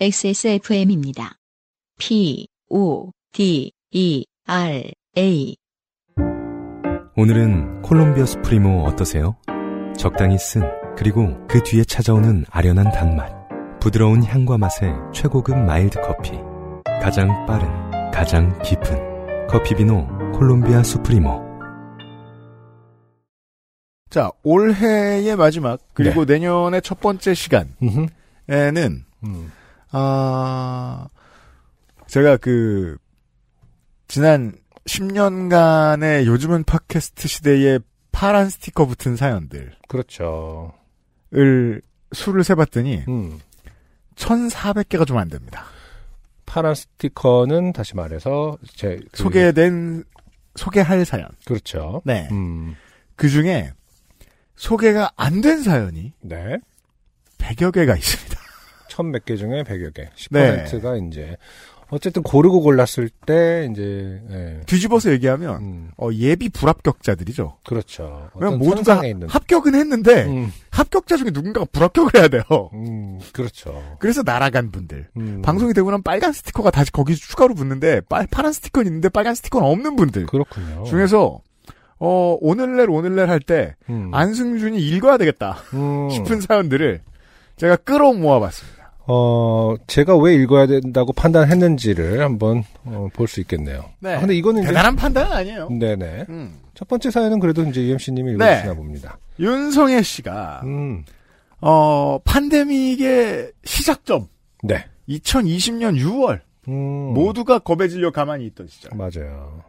XSFM입니다. P, O, D, E, R, A. 오늘은 콜롬비아 수프리모 어떠세요? 적당히 쓴, 그리고 그 뒤에 찾아오는 아련한 단맛. 부드러운 향과 맛의 최고급 마일드 커피. 가장 빠른, 가장 깊은. 커피 비노 콜롬비아 수프리모. 자, 올해의 마지막, 그리고 내년의 첫 번째 시간에는, 음. 아, 제가 그, 지난 10년간의 요즘은 팟캐스트 시대의 파란 스티커 붙은 사연들을 그렇죠. 수를 세봤더니, 음. 1,400개가 좀 안 됩니다. 파란 스티커는 다시 말해서 제 그- 소개된, 소개할 사연. 그렇죠. 네. 음. 그 중에, 소개가 안 된 사연이 네. 100여 개가 있습니다. 천 몇 개 중에 100여 개. 네. 10%가 이제 어쨌든 고르고 골랐을 때 이제 예. 뒤집어서 얘기하면, 음. 어, 예비 불합격자들이죠. 그렇죠. 왜냐면 모두가 합격은 했는데, 음. 합격자 중에 누군가가 불합격을 해야 돼요. 음, 그렇죠. 그래서 날아간 분들. 음. 방송이 되고 나면 빨간 스티커가 다시 거기 추가로 붙는데, 빨, 파란 스티커는 있는데 빨간 스티커는 없는 분들. 그렇군요. 중에서, 어, 오늘날 오늘날 할 때, 음. 안승준이 읽어야 되겠다 음. 싶은 사연들을 제가 끌어 모아봤습니다. 어, 제가 왜 읽어야 된다고 판단했는지를 한번 어, 볼 수 있겠네요. 네. 아, 근데 이거는 이제 대단한 판단은 아니에요. 네네. 음. 첫 번째 사연은 그래도 이제 UMC님이 네. 읽어주시나 봅니다. 윤성애 씨가, 음. 어, 팬데믹의 시작점, 네. 2020년 6월, 음. 모두가 겁에 질려 가만히 있던 시절에 맞아요.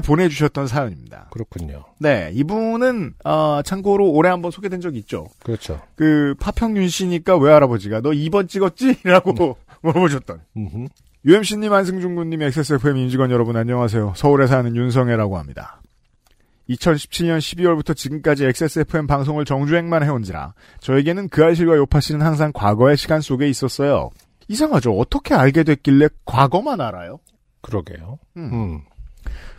보내주셨던 사연입니다. 그렇군요. 네, 이분은 어, 참고로 올해 한번 소개된 적이 있죠. 그렇죠. 그 파평윤 씨니까 외할아버지가 너 2번 찍었지? 라고 물어보셨던. UMC님, 안승준 군님, XSFM 임직원 여러분 안녕하세요. 서울에 사는 윤성애라고 합니다. 2017년 12월부터 지금까지 XSFM 방송을 정주행만 해온지라 저에게는 그 알실과 요파 씨는 항상 과거의 시간 속에 있었어요. 이상하죠. 어떻게 알게 됐길래 과거만 알아요? 그러게요. 음. 음.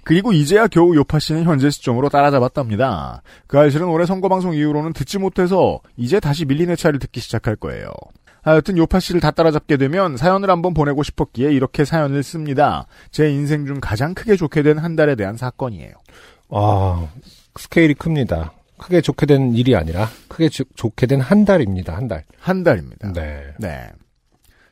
그리고 이제야 겨우 요파 씨는 현재 시점으로 따라잡았답니다. 그 알실은 올해 선거 방송 이후로는 듣지 못해서 이제 다시 밀린 회차를 듣기 시작할 거예요. 하여튼 요파 씨를 다 따라잡게 되면 사연을 한번 보내고 싶었기에 이렇게 사연을 씁니다. 제 인생 중 가장 크게 좋게 된 한 달에 대한 사건이에요. 아, 스케일이 큽니다. 크게 좋게 된 일이 아니라 크게 주- 좋게 된 한 달입니다. 한 달. 한 달입니다. 네. 네.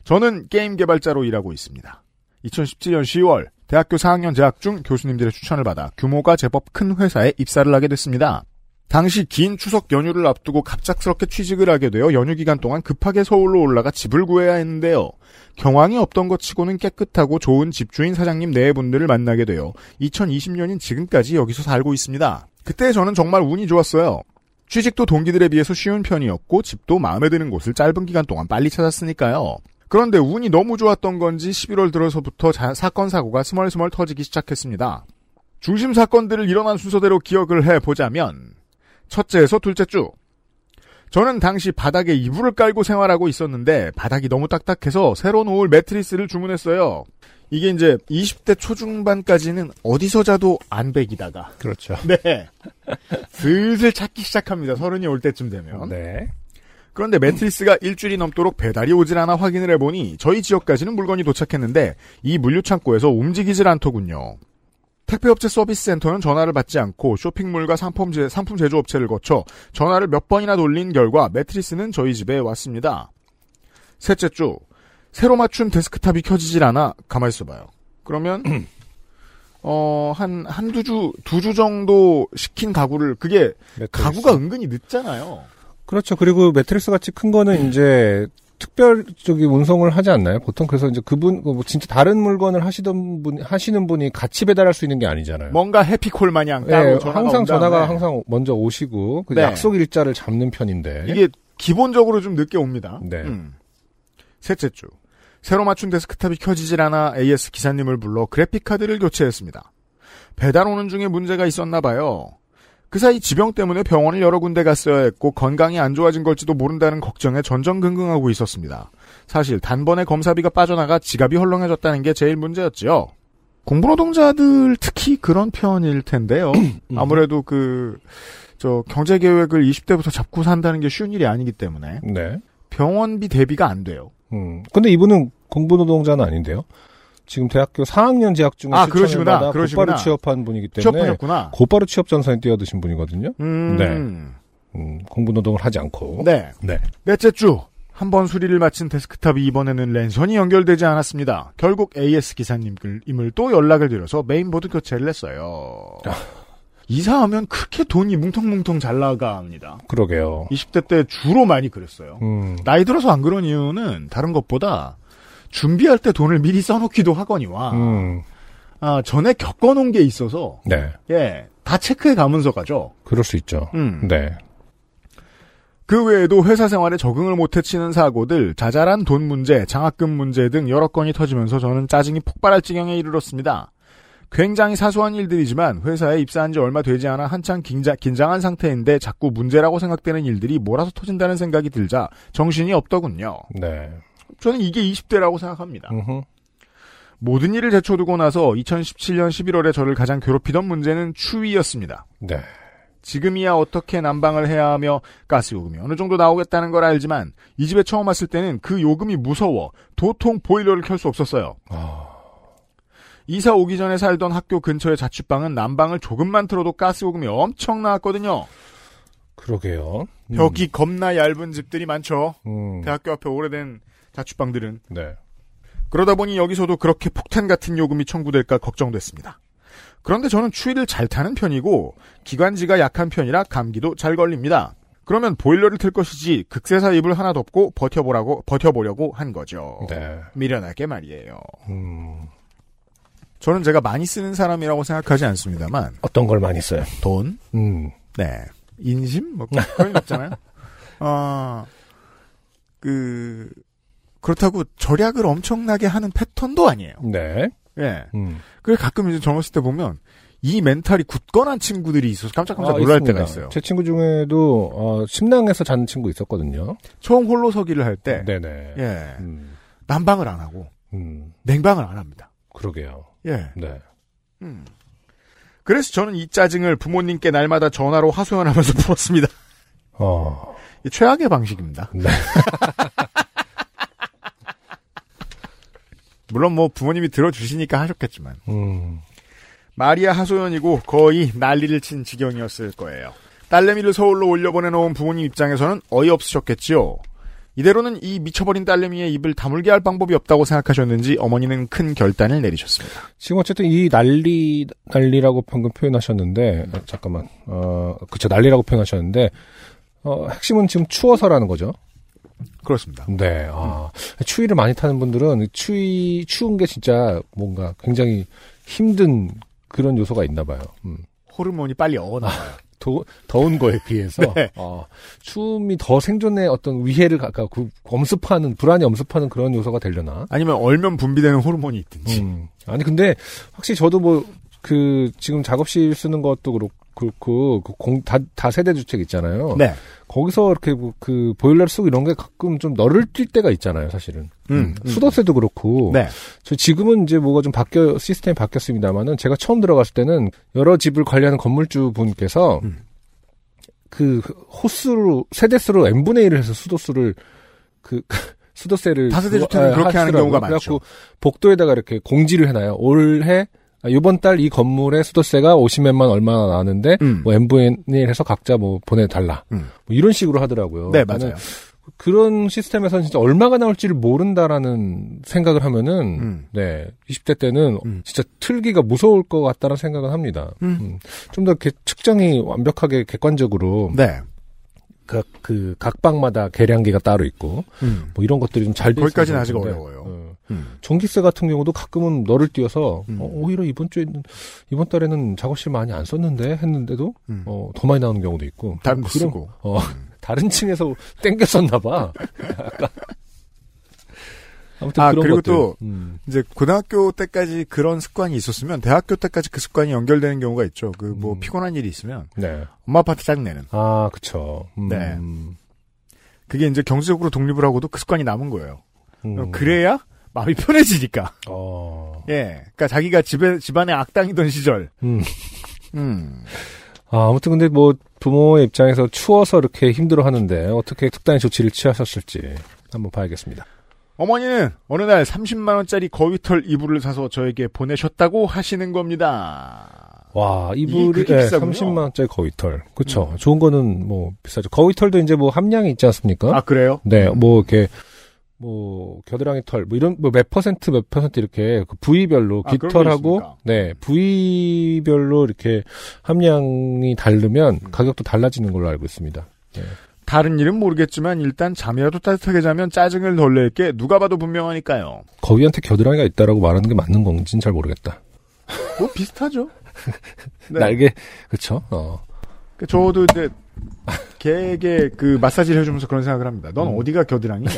저는 게임 개발자로 일하고 있습니다. 2017년 10월 대학교 4학년 재학 중 교수님들의 추천을 받아 규모가 제법 큰 회사에 입사를 하게 됐습니다. 당시 긴 추석 연휴를 앞두고 갑작스럽게 취직을 하게 되어 연휴 기간 동안 급하게 서울로 올라가 집을 구해야 했는데요. 경황이 없던 것 치고는 깨끗하고 좋은 집주인 사장님 네 분들을 만나게 되어 2020년인 지금까지 여기서 살고 있습니다. 그때 저는 정말 운이 좋았어요. 취직도 동기들에 비해서 쉬운 편이었고 집도 마음에 드는 곳을 짧은 기간 동안 빨리 찾았으니까요. 그런데 운이 너무 좋았던 건지 11월 들어서부터 자- 사건 사고가 스멀스멀 터지기 시작했습니다. 중심 사건들을 일어난 순서대로 기억을 해보자면 첫째에서 둘째 주 저는 당시 바닥에 이불을 깔고 생활하고 있었는데 바닥이 너무 딱딱해서 새로 놓을 매트리스를 주문했어요. 이게 이제 20대 초중반까지는 어디서 자도 안백이다가 그렇죠. 네 슬슬 찾기 시작합니다. 서른이 올 때쯤 되면 네. 그런데 매트리스가 일주일이 넘도록 배달이 오질 않아 확인을 해보니 저희 지역까지는 물건이 도착했는데 이 물류 창고에서 움직이질 않더군요. 택배업체 서비스 센터는 전화를 받지 않고 쇼핑몰과 상품, 제, 상품 제조업체를 거쳐 전화를 몇 번이나 돌린 결과 매트리스는 저희 집에 왔습니다. 셋째 주 새로 맞춘 데스크탑이 켜지질 않아 가만히 있어봐요. 그러면 어, 한, 한두 주, 두 주 정도 시킨 가구를, 그게, 매트리스. 가구가 은근히 늦잖아요. 그렇죠. 그리고 매트리스 같이 큰 거는 이제 특별 전문 운송을 하지 않나요? 보통 그래서 이제 그분 뭐 진짜 다른 물건을 하시던 분 하시는 분이 같이 배달할 수 있는 게 아니잖아요. 뭔가 해피콜 마냥 예, 따로 전화가 항상 온 전화가 다음에 항상 먼저 오시고 그 네. 약속 일자를 잡는 편인데 이게 기본적으로 좀 늦게 옵니다. 네. 음. 셋째 주 새로 맞춘 데스크탑이 켜지질 않아 AS 기사님을 불러 그래픽 카드를 교체했습니다. 배달 오는 중에 문제가 있었나 봐요. 그 사이 지병 때문에 병원을 여러 군데 갔어야 했고 건강이 안 좋아진 걸지도 모른다는 걱정에 전전긍긍하고 있었습니다. 사실 단번에 검사비가 빠져나가 지갑이 헐렁해졌다는 게 제일 문제였지요. 공부노동자들 특히 그런 편일 텐데요. 아무래도 그, 저, 경제 계획을 20대부터 잡고 산다는 게 쉬운 일이 아니기 때문에 네. 병원비 대비가 안 돼요. 음. 근데 이분은 공부 노동자는 아닌데요. 지금 대학교 4학년 재학 중에 아, 그러시구나. 그러시구나. 곧바로 취업한 분이기 때문에 취업하셨구나. 곧바로 취업 전선에 뛰어드신 분이거든요. 음. 네. 음, 공부 노동을 하지 않고. 네. 네. 넷째 주. 한 번 수리를 마친 데스크탑이 이번에는 랜선이 연결되지 않았습니다. 결국 AS 기사님을 또 연락을 드려서 메인보드 교체를 했어요. 이사하면 그렇게 돈이 뭉텅뭉텅 잘 나갑니다. 그러게요. 20대 때 주로 많이 그랬어요. 음, 나이 들어서 안 그런 이유는 다른 것보다 준비할 때 돈을 미리 써놓기도 하거니와 음, 아, 전에 겪어놓은 게 있어서 네. 예, 다 체크해 가면서 가죠. 그럴 수 있죠. 음. 네. 그 외에도 회사 생활에 적응을 못해 치는 사고들, 자잘한 돈 문제, 장학금 문제 등 여러 건이 터지면서 저는 짜증이 폭발할 지경에 이르렀습니다. 굉장히 사소한 일들이지만 회사에 입사한 지 얼마 되지 않아 한창 긴자, 긴장한 상태인데 자꾸 문제라고 생각되는 일들이 몰아서 터진다는 생각이 들자 정신이 없더군요. 네. 저는 이게 20대라고 생각합니다. 모든 일을 제쳐두고 나서 2017년 11월에 저를 가장 괴롭히던 문제는 추위였습니다. 네. 지금이야 어떻게 난방을 해야 하며 가스 요금이 어느 정도 나오겠다는 걸 알지만 이 집에 처음 왔을 때는 그 요금이 무서워 도통 보일러를 켤 수 없었어요. 아, 이사 오기 전에 살던 학교 근처의 자취방은 난방을 조금만 틀어도 가스 요금이 엄청 나왔거든요. 그러게요. 음, 벽이 겁나 얇은 집들이 많죠. 음, 대학교 앞에 오래된 자취방들은. 네. 그러다 보니 여기서도 그렇게 폭탄 같은 요금이 청구될까 걱정됐습니다. 그런데 저는 추위를 잘 타는 편이고 기관지가 약한 편이라 감기도 잘 걸립니다. 그러면 보일러를 틀 것이지 극세사 이불 하나 덮고 버텨보라고 버텨보려고 한 거죠. 네. 미련하게 말이에요. 음, 저는 제가 많이 쓰는 사람이라고 생각하지 않습니다만 어떤 걸 많이 써요? 돈, 음, 네, 인심 뭐 그런 거 있잖아요. 아, 그 그렇다고 절약을 엄청나게 하는 패턴도 아니에요. 네. 예. 음. 그래 가끔 이제 젊었을 때 보면 이 멘탈이 굳건한 친구들이 있어서 깜짝깜짝 아, 놀랄 있습니다. 때가 있어요. 제 친구 중에도 어, 심낭에서 자는 친구 있었거든요. 처음 홀로 서기를 할 때, 네네. 예, 음, 난방을 안 하고 음, 냉방을 안 합니다. 그러게요. 예. 네. 음. 그래서 저는 이 짜증을 부모님께 날마다 전화로 하소연하면서 풀었습니다. 어, 이 최악의 방식입니다. 네. 물론 뭐 부모님이 들어주시니까 하셨겠지만 음, 마리아 하소연이고 거의 난리를 친 지경이었을 거예요. 딸내미를 서울로 올려보내놓은 부모님 입장에서는 어이없으셨겠지요. 이대로는 이 미쳐버린 딸내미의 입을 다물게 할 방법이 없다고 생각하셨는지 어머니는 큰 결단을 내리셨습니다. 지금 어쨌든 이 난리, 난리라고 방금 표현하셨는데, 아, 잠깐만, 어, 그쵸, 난리라고 표현하셨는데, 어, 핵심은 지금 추워서라는 거죠. 그렇습니다. 네, 아, 추위를 많이 타는 분들은 추위, 추운 게 진짜 뭔가 굉장히 힘든 그런 요소가 있나 봐요. 음. 호르몬이 빨리 어나와요. 더, 더운 거에 비해서, 네. 어, 추움이 더 생존에 어떤 위해를, 아까 그, 엄습하는, 불안이 엄습하는 그런 요소가 되려나? 아니면 얼면 분비되는 호르몬이 있든지. 음. 아니 근데 확실히 저도 뭐 그 지금 작업실 쓰는 것도 그렇고 그렇고 그 공 다 다 세대 주택 있잖아요. 네. 거기서 이렇게 뭐 그 보일러 쓰고 이런 게 가끔 좀 너를 뛸 때가 있잖아요, 사실은. 음, 음. 수도세도 그렇고. 네. 저 지금은 이제 뭐가 좀 바뀌어 시스템이 바뀌었습니다만은 제가 처음 들어갔을 때는 여러 집을 관리하는 건물주 분께서 음. 그 호수로 세대수로 n 분의 1을 해서 수도수를 그 수도세를 다세대 그거- 주택은 아, 그렇게 하는. 경우가 그래갖고 많죠. 복도에다가 이렇게 공지를 해놔요. 올해 아, 이번 달 이 건물의 수도세가 50몇만 얼마나 나는데 음. 뭐1 해서 각자 뭐 보내달라. 음. 뭐 이런 식으로 하더라고요. 네, 맞아요. 그런 시스템에서는 진짜 얼마가 나올지를 모른다라는 생각을 하면은 음. 네 20대 때는 음. 진짜 틀기가 무서울 것 같다는 생각을 합니다. 음. 좀더 측정이 완벽하게 객관적으로 네. 각 그 각 방마다 계량기가 따로 있고 음. 뭐 이런 것들이 좀잘돼 거기까지는 아직 어려워요. 어. 음. 전기세 같은 경우도 가끔은 너를 띄어서 음. 어, 오히려 이번 주에 는 이번 달에는 작업실 많이 안 썼는데 했는데도 음. 어, 더 많이 나오는 경우도 있고 다른 거 그런- 쓰고. 어, 다른 층에서 땡겼었나 봐. 약간. 아무튼 아, 그런 그리고 것들. 또 음. 이제 고등학교 때까지 그런 습관이 있었으면 대학교 때까지 그 습관이 연결되는 경우가 있죠. 그뭐 음. 피곤한 일이 있으면 네. 엄마 아빠한테 짜증내는. 아, 그쵸. 음. 네. 그게 이제 경제적으로 독립을 하고도 그 습관이 남은 거예요. 음. 그래야 마음이 편해지니까. 어. 예. 그러니까 자기가 집에 집안의 악당이던 시절. 음. 음. 아, 아무튼 근데 뭐 부모의 입장에서 추워서 이렇게 힘들어 하는데 어떻게 특단의 조치를 취하셨을지 한번 봐야겠습니다. 어머니는 어느 날 30만원짜리 거위털 이불을 사서 저에게 보내셨다고 하시는 겁니다. 와, 이불이 그렇게 예, 비싸군요. 음. 30만 원짜리 거위털. 그쵸 좋은 거는 뭐 비싸죠. 거위털도 이제 뭐 함량이 있지 않습니까? 아, 그래요? 네, 뭐 이렇게 뭐 겨드랑이 털, 뭐 이런 뭐 몇 퍼센트 몇 퍼센트 이렇게 그 부위별로 아, 깃털하고? 네 부위별로 이렇게 함량이 다르면 음. 가격도 달라지는 걸로 알고 있습니다. 다른 일은 모르겠지만 일단 잠이라도 따뜻하게 자면 짜증을 덜 낼 게 누가 봐도 분명하니까요. 거위한테 겨드랑이가 있다라고 말하는 게 맞는 건지는 잘 모르겠다. 뭐 비슷하죠. 네. 날개 그쵸? 어. 그 저도 이제 개에게 그 마사지를 해주면서 그런 생각을 합니다. 넌 음. 어디가 겨드랑이냐.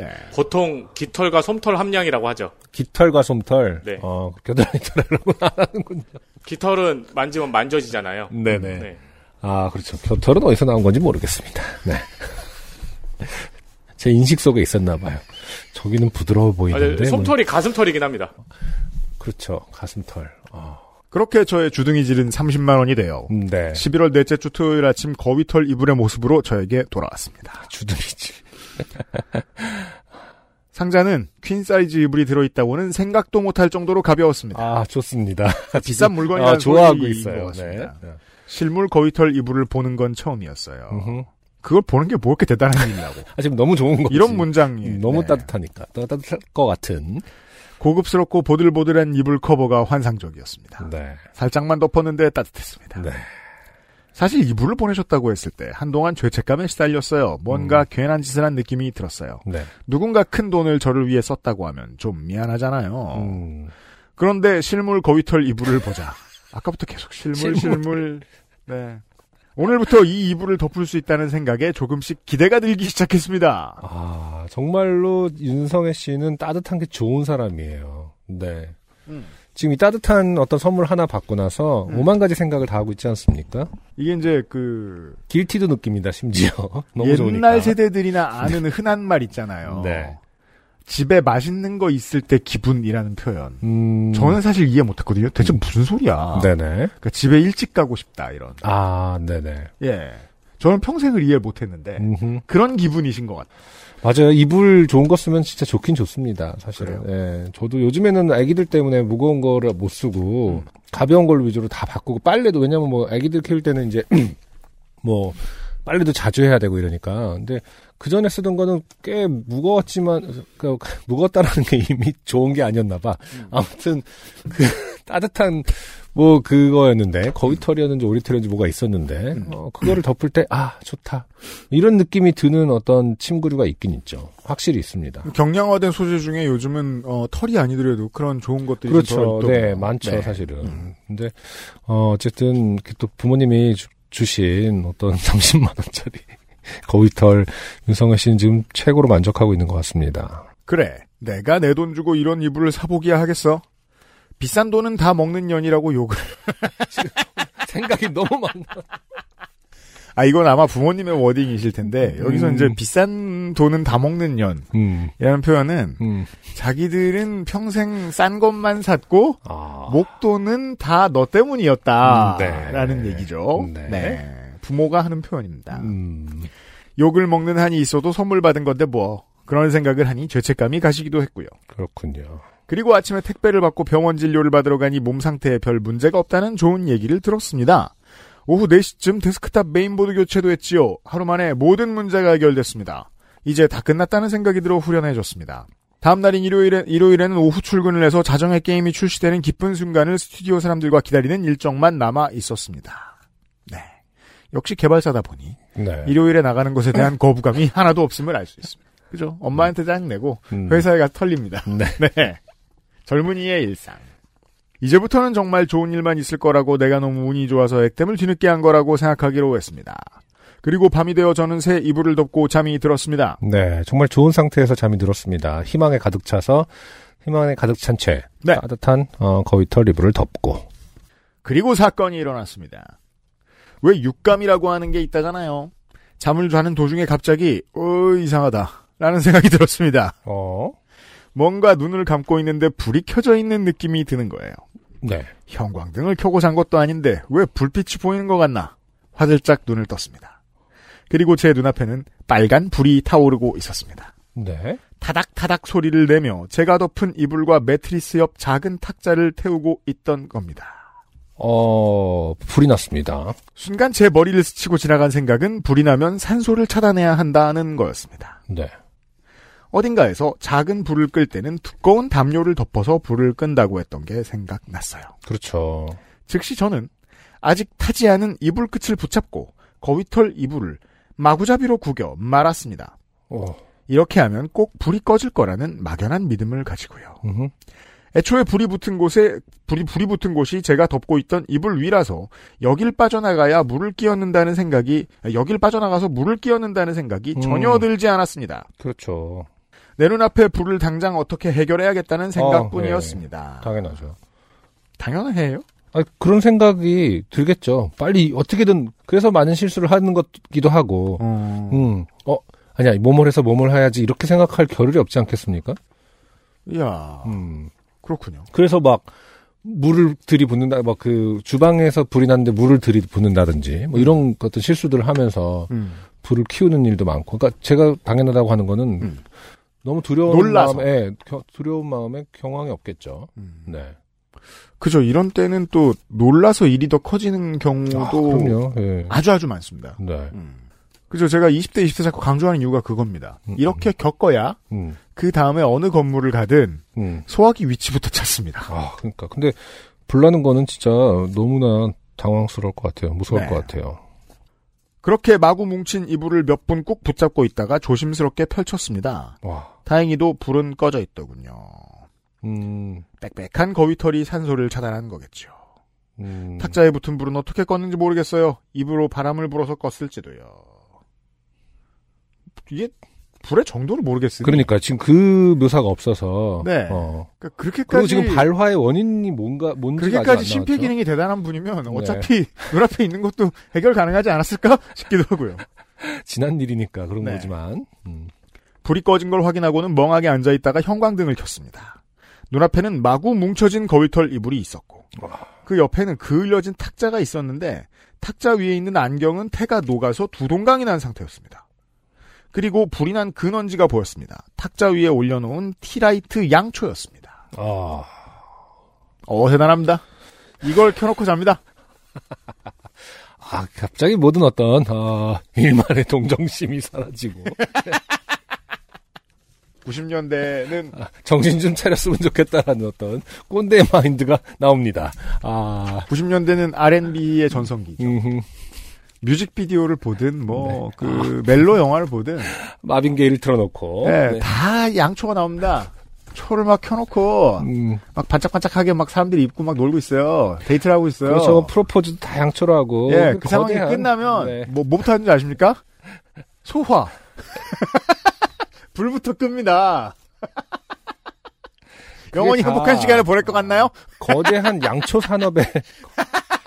네. 보통 깃털과 솜털 함량이라고 하죠. 깃털과 솜털, 네. 어, 겨드랑이 털이라고 하는군요. 깃털은 만지면 만져지잖아요. 네네. 네. 아, 그렇죠. 깃털은 어디서 나온 건지 모르겠습니다. 네. 제 인식 속에 있었나 봐요. 저기는 부드러워 아, 보이는데. 네, 뭐- 솜털이 가슴털이긴 합니다. 그렇죠. 가슴털. 어. 그렇게 저의 주둥이질은 30만 원이 돼요. 음, 네. 11월 넷째 주 토요일 아침 거위털 이불의 모습으로 저에게 돌아왔습니다. 주둥이질. 상자는 퀸 사이즈 이불이 들어있다고는 생각도 못할 정도로 가벼웠습니다. 아, 좋습니다. 비싼 물건이라는 아, 좋아하고 있어요. 것 같습니다. 네. 실물 거위털 이불을 보는 건 처음이었어요. 음흠. 그걸 보는 게 뭐 이렇게 대단한 일이냐고. 아, 지금 너무 좋은 거지. 이런 문장이 음, 너무 네. 따뜻하니까. 더 따뜻할 것 같은. 고급스럽고 보들보들한 이불 커버가 환상적이었습니다. 네. 살짝만 덮었는데 따뜻했습니다. 네. 사실 이불을 보내셨다고 했을 때 한동안 죄책감에 시달렸어요. 뭔가 괜한 짓을 한 느낌이 들었어요. 네. 누군가 큰 돈을 저를 위해 썼다고 하면 좀 미안하잖아요. 음. 그런데 실물 거위털 이불을 보자. 아까부터 계속 실물, 실물. 실물. 네. 오늘부터 이 이불을 덮을 수 있다는 생각에 조금씩 기대가 들기 시작했습니다. 아, 정말로 윤성애 씨는 따뜻한 게 좋은 사람이에요. 네. 음. 지금 이 따뜻한 어떤 선물 하나 받고 나서 음. 오만 가지 생각을 다 하고 있지 않습니까? 이게 이제 그 길티도 느낍니다, 심지어. 너무 옛날 좋으니까. 세대들이나 아는 흔한 말 있잖아요. 네. 집에 맛있는 거 있을 때 기분이라는 표현. 음. 저는 사실 이해 못했거든요. 대체 무슨 소리야? 네네. 그러니까 집에 일찍 가고 싶다 이런. 아, 네네. 예. 저는 평생을 이해 못했는데 음흠. 그런 기분이신 것 같아요. 맞아요. 이불 좋은 거 쓰면 진짜 좋긴 좋습니다. 사실은. 예. 저도 요즘에는 아기들 때문에 무거운 거를 못 쓰고 음. 가벼운 걸로 위주로 다 바꾸고 빨래도 왜냐면 뭐 아기들 키울 때는 이제 뭐 빨래도 자주 해야 되고 이러니까. 근데 그 전에 쓰던 거는 꽤 무거웠지만 그 무겁다라는 게 이미 좋은 게 아니었나 봐. 음. 아무튼 그 따뜻한 뭐 그거였는데 거위털이었는지 오리털이었는지 뭐가 있었는데 음. 어, 그거를 덮을 때 아 좋다 이런 느낌이 드는 어떤 침구류가 있긴 있죠. 확실히 있습니다. 경량화된 소재 중에 요즘은 어, 털이 아니더라도 그런 좋은 것들이 그렇죠. 네, 있더라고요. 많죠, 네. 사실은. 근데, 어, 어쨌든, 이렇게 또 부모님이 주, 신 어떤 30만 원짜리 거위털 윤성현 씨는 지금 최고로 만족하고 있는 것 같습니다. 그래. 내가 내 돈 주고 이런 이불을 사보기야 하겠어. 비싼 돈은 다 먹는 년이라고 욕을. 생각이 너무 많아. 아 이건 아마 부모님의 워딩이실 텐데 여기서 음. 이제 비싼 돈은 다 먹는 년이라는 음, 표현은 음. 자기들은 평생 싼 것만 샀고 아. 목돈은 다 너 때문이었다라는 음, 네. 얘기죠. 네. 네. 부모가 하는 표현입니다. 음, 욕을 먹는 한이 있어도 선물 받은 건데 뭐 그런 생각을 하니 죄책감이 가시기도 했고요. 그렇군요. 그리고 아침에 택배를 받고 병원 진료를 받으러 가니 몸 상태에 별 문제가 없다는 좋은 얘기를 들었습니다. 오후 4시쯤 데스크탑 메인보드 교체도 했지요. 하루 만에 모든 문제가 해결됐습니다. 이제 다 끝났다는 생각이 들어 후련해졌습니다. 다음 날인 일요일에, 일요일에는 오후 출근을 해서 자정에 게임이 출시되는 기쁜 순간을 스튜디오 사람들과 기다리는 일정만 남아 있었습니다. 네. 역시 개발사다 보니 네. 일요일에 나가는 것에 대한 거부감이 하나도 없음을 알 수 있습니다. 그죠? 엄마한테 짜증내고 음. 회사에 가서 털립니다. 네. 네. 젊은이의 일상. 이제부터는 정말 좋은 일만 있을 거라고 내가 너무 운이 좋아서 액땜을 뒤늦게 한 거라고 생각하기로 했습니다. 그리고 밤이 되어 저는 새 이불을 덮고 잠이 들었습니다. 네, 정말 좋은 상태에서 잠이 들었습니다. 희망에 가득 차서 희망에 가득 찬 채 네. 따뜻한 어, 거위털 이불을 덮고 그리고 사건이 일어났습니다. 왜 육감이라고 하는 게 있다잖아요. 잠을 자는 도중에 갑자기 어 이상하다 라는 생각이 들었습니다. 어, 뭔가 눈을 감고 있는데 불이 켜져 있는 느낌이 드는 거예요. 네, 형광등을 켜고 잔 것도 아닌데 왜 불빛이 보이는 것 같나? 화들짝 눈을 떴습니다. 그리고 제 눈앞에는 빨간 불이 타오르고 있었습니다. 네, 타닥타닥 소리를 내며 제가 덮은 이불과 매트리스 옆 작은 탁자를 태우고 있던 겁니다. 어, 불이 났습니다. 순간 제 머리를 스치고 지나간 생각은 불이 나면 산소를 차단해야 한다는 거였습니다. 네. 어딘가에서 작은 불을 끌 때는 두꺼운 담요를 덮어서 불을 끈다고 했던 게 생각났어요. 그렇죠. 즉시 저는 아직 타지 않은 이불 끝을 붙잡고 거위털 이불을 마구잡이로 구겨 말았습니다. 어, 이렇게 하면 꼭 불이 꺼질 거라는 막연한 믿음을 가지고요. 음흠. 애초에 불이 붙은 곳에 불이 불이 붙은 곳이 제가 덮고 있던 이불 위라서 여길 빠져나가야 물을 끼얹는다는 생각이 여길 빠져나가서 물을 끼얹는다는 생각이 음. 전혀 들지 않았습니다. 그렇죠. 내 눈앞에 불을 당장 어떻게 해결해야겠다는 생각뿐이었습니다. 어, 당연하죠. 당연해요. 아 그런 생각이 들겠죠. 빨리 어떻게든 그래서 많은 실수를 하는 것기도 하고, 어... 음, 어 아니야 뭐뭘 해서 뭐뭘 해야지 이렇게 생각할 겨를이 없지 않겠습니까? 이야, 음, 그렇군요. 그래서 막 물을 들이붓는다, 막 그 주방에서 불이 났는데 물을 들이붓는다든지 뭐 이런 어떤 실수들을 하면서 음. 불을 키우는 일도 많고, 그러니까 제가 당연하다고 하는 거는 음. 너무 두려운 놀라서. 마음에 예, 겨- 두려운 마음에 경황이 없겠죠. 음. 네. 그죠. 이런 때는 또 놀라서 일이 더 커지는 경우도 아. 예. 아주 아주 많습니다. 네. 음. 그죠. 제가 20대, 20대 자꾸 강조하는 이유가 그겁니다. 음, 이렇게 겪어야 음, 그 다음에 어느 건물을 가든 음. 소화기 위치부터 찾습니다. 아, 그러니까. 근데 불나는 거는 진짜 너무나 당황스러울 것 같아요. 무서울 네. 것 같아요. 그렇게 마구 뭉친 이불을 몇 분 꾹 붙잡고 있다가 조심스럽게 펼쳤습니다. 와. 다행히도 불은 꺼져 있더군요. 음, 빽빽한 거위털이 산소를 차단한 거겠죠. 음. 탁자에 붙은 불은 어떻게 껐는지 모르겠어요. 입으로 바람을 불어서 껐을지도요. 이게 불의 정도를 모르겠으니. 그러니까 지금 그 묘사가 없어서. 네. 어. 그러니까 그렇게까지 지금 발화의 원인이 뭔가 안 그렇게까지 심폐? 기능이 대단한 분이면 네. 어차피 눈앞에 있는 것도 해결 가능하지 않았을까 싶기도 하고요. 지난 일이니까 그런 네. 거지만. 음. 불이 꺼진 걸 확인하고는 멍하게 앉아 있다가 형광등을 켰습니다. 눈앞에는 마구 뭉쳐진 거위털 이불이 있었고 그 옆에는 그을려진 탁자가 있었는데 탁자 위에 있는 안경은 태가 녹아서 두 동강이 난 상태였습니다. 그리고 불이 난 근원지가 보였습니다. 탁자 위에 올려놓은 티라이트 양초였습니다. 아. 어 대단합니다. 이걸 켜놓고 잡니다. 아, 갑자기 모든 어떤, 아, 일만의 동정심이 사라지고. 90년대는 정신 좀 차렸으면 좋겠다라는 어떤 꼰대 마인드가 나옵니다. 아, 90년대는 R&B의 전성기죠. 음, 뮤직비디오를 보든 뭐그 멜로 영화를 보든 마빈 게이를 틀어놓고. 네, 네. 다 양초가 나옵니다. 초를 막 켜놓고 음, 막 반짝반짝하게 막 사람들이 입고 막 놀고 있어요. 데이트를 하고 있어요. 그렇죠. 프로포즈도 다 양초로 하고. 예, 그 상황이 거대한, 끝나면 네. 뭐 뭐부터 하는지 아십니까? 소화. 불부터 끕니다. 영원히 다- 행복한 시간을 보낼 것 같나요? 거대한 양초 산업의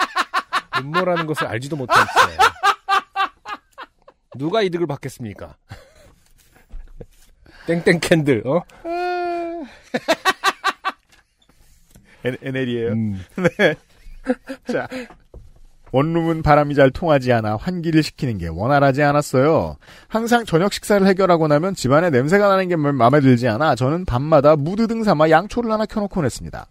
음모라는 것을 알지도 못했어요. 누가 이득을 받겠습니까? 땡땡 candle, 어? NL이에요. 음, 자. 원룸은 바람이 잘 통하지 않아 환기를 시키는 게 원활하지 않았어요. 항상 저녁 식사를 해결하고 나면 집안에 냄새가 나는 게 마음에 들지 않아 저는 밤마다 무드 등 삼아 양초를 하나 켜놓곤 했습니다.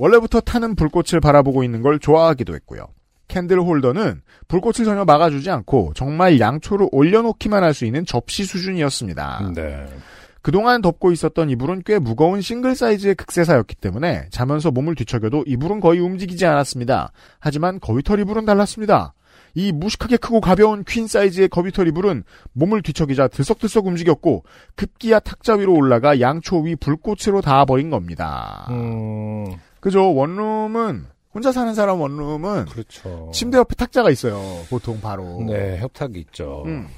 원래부터 타는 불꽃을 바라보고 있는 걸 좋아하기도 했고요. candle holder는 불꽃을 전혀 막아주지 않고 정말 양초를 올려놓기만 할 수 있는 접시 수준이었습니다. 네. 그동안 덮고 있었던 이불은 꽤 무거운 싱글 사이즈의 극세사였기 때문에 자면서 몸을 뒤척여도 이불은 거의 움직이지 않았습니다. 하지만 거위털 이불은 달랐습니다. 이 무식하게 크고 가벼운 퀸 사이즈의 거위털 이불은 몸을 뒤척이자 들썩들썩 움직였고 급기야 탁자 위로 올라가 양초 위 불꽃으로 닿아버린 겁니다. 음, 그죠? 원룸은 혼자 사는 사람 원룸은 그렇죠. 침대 옆에 탁자가 있어요. 보통 바로. 네, 협탁이 있죠. 음.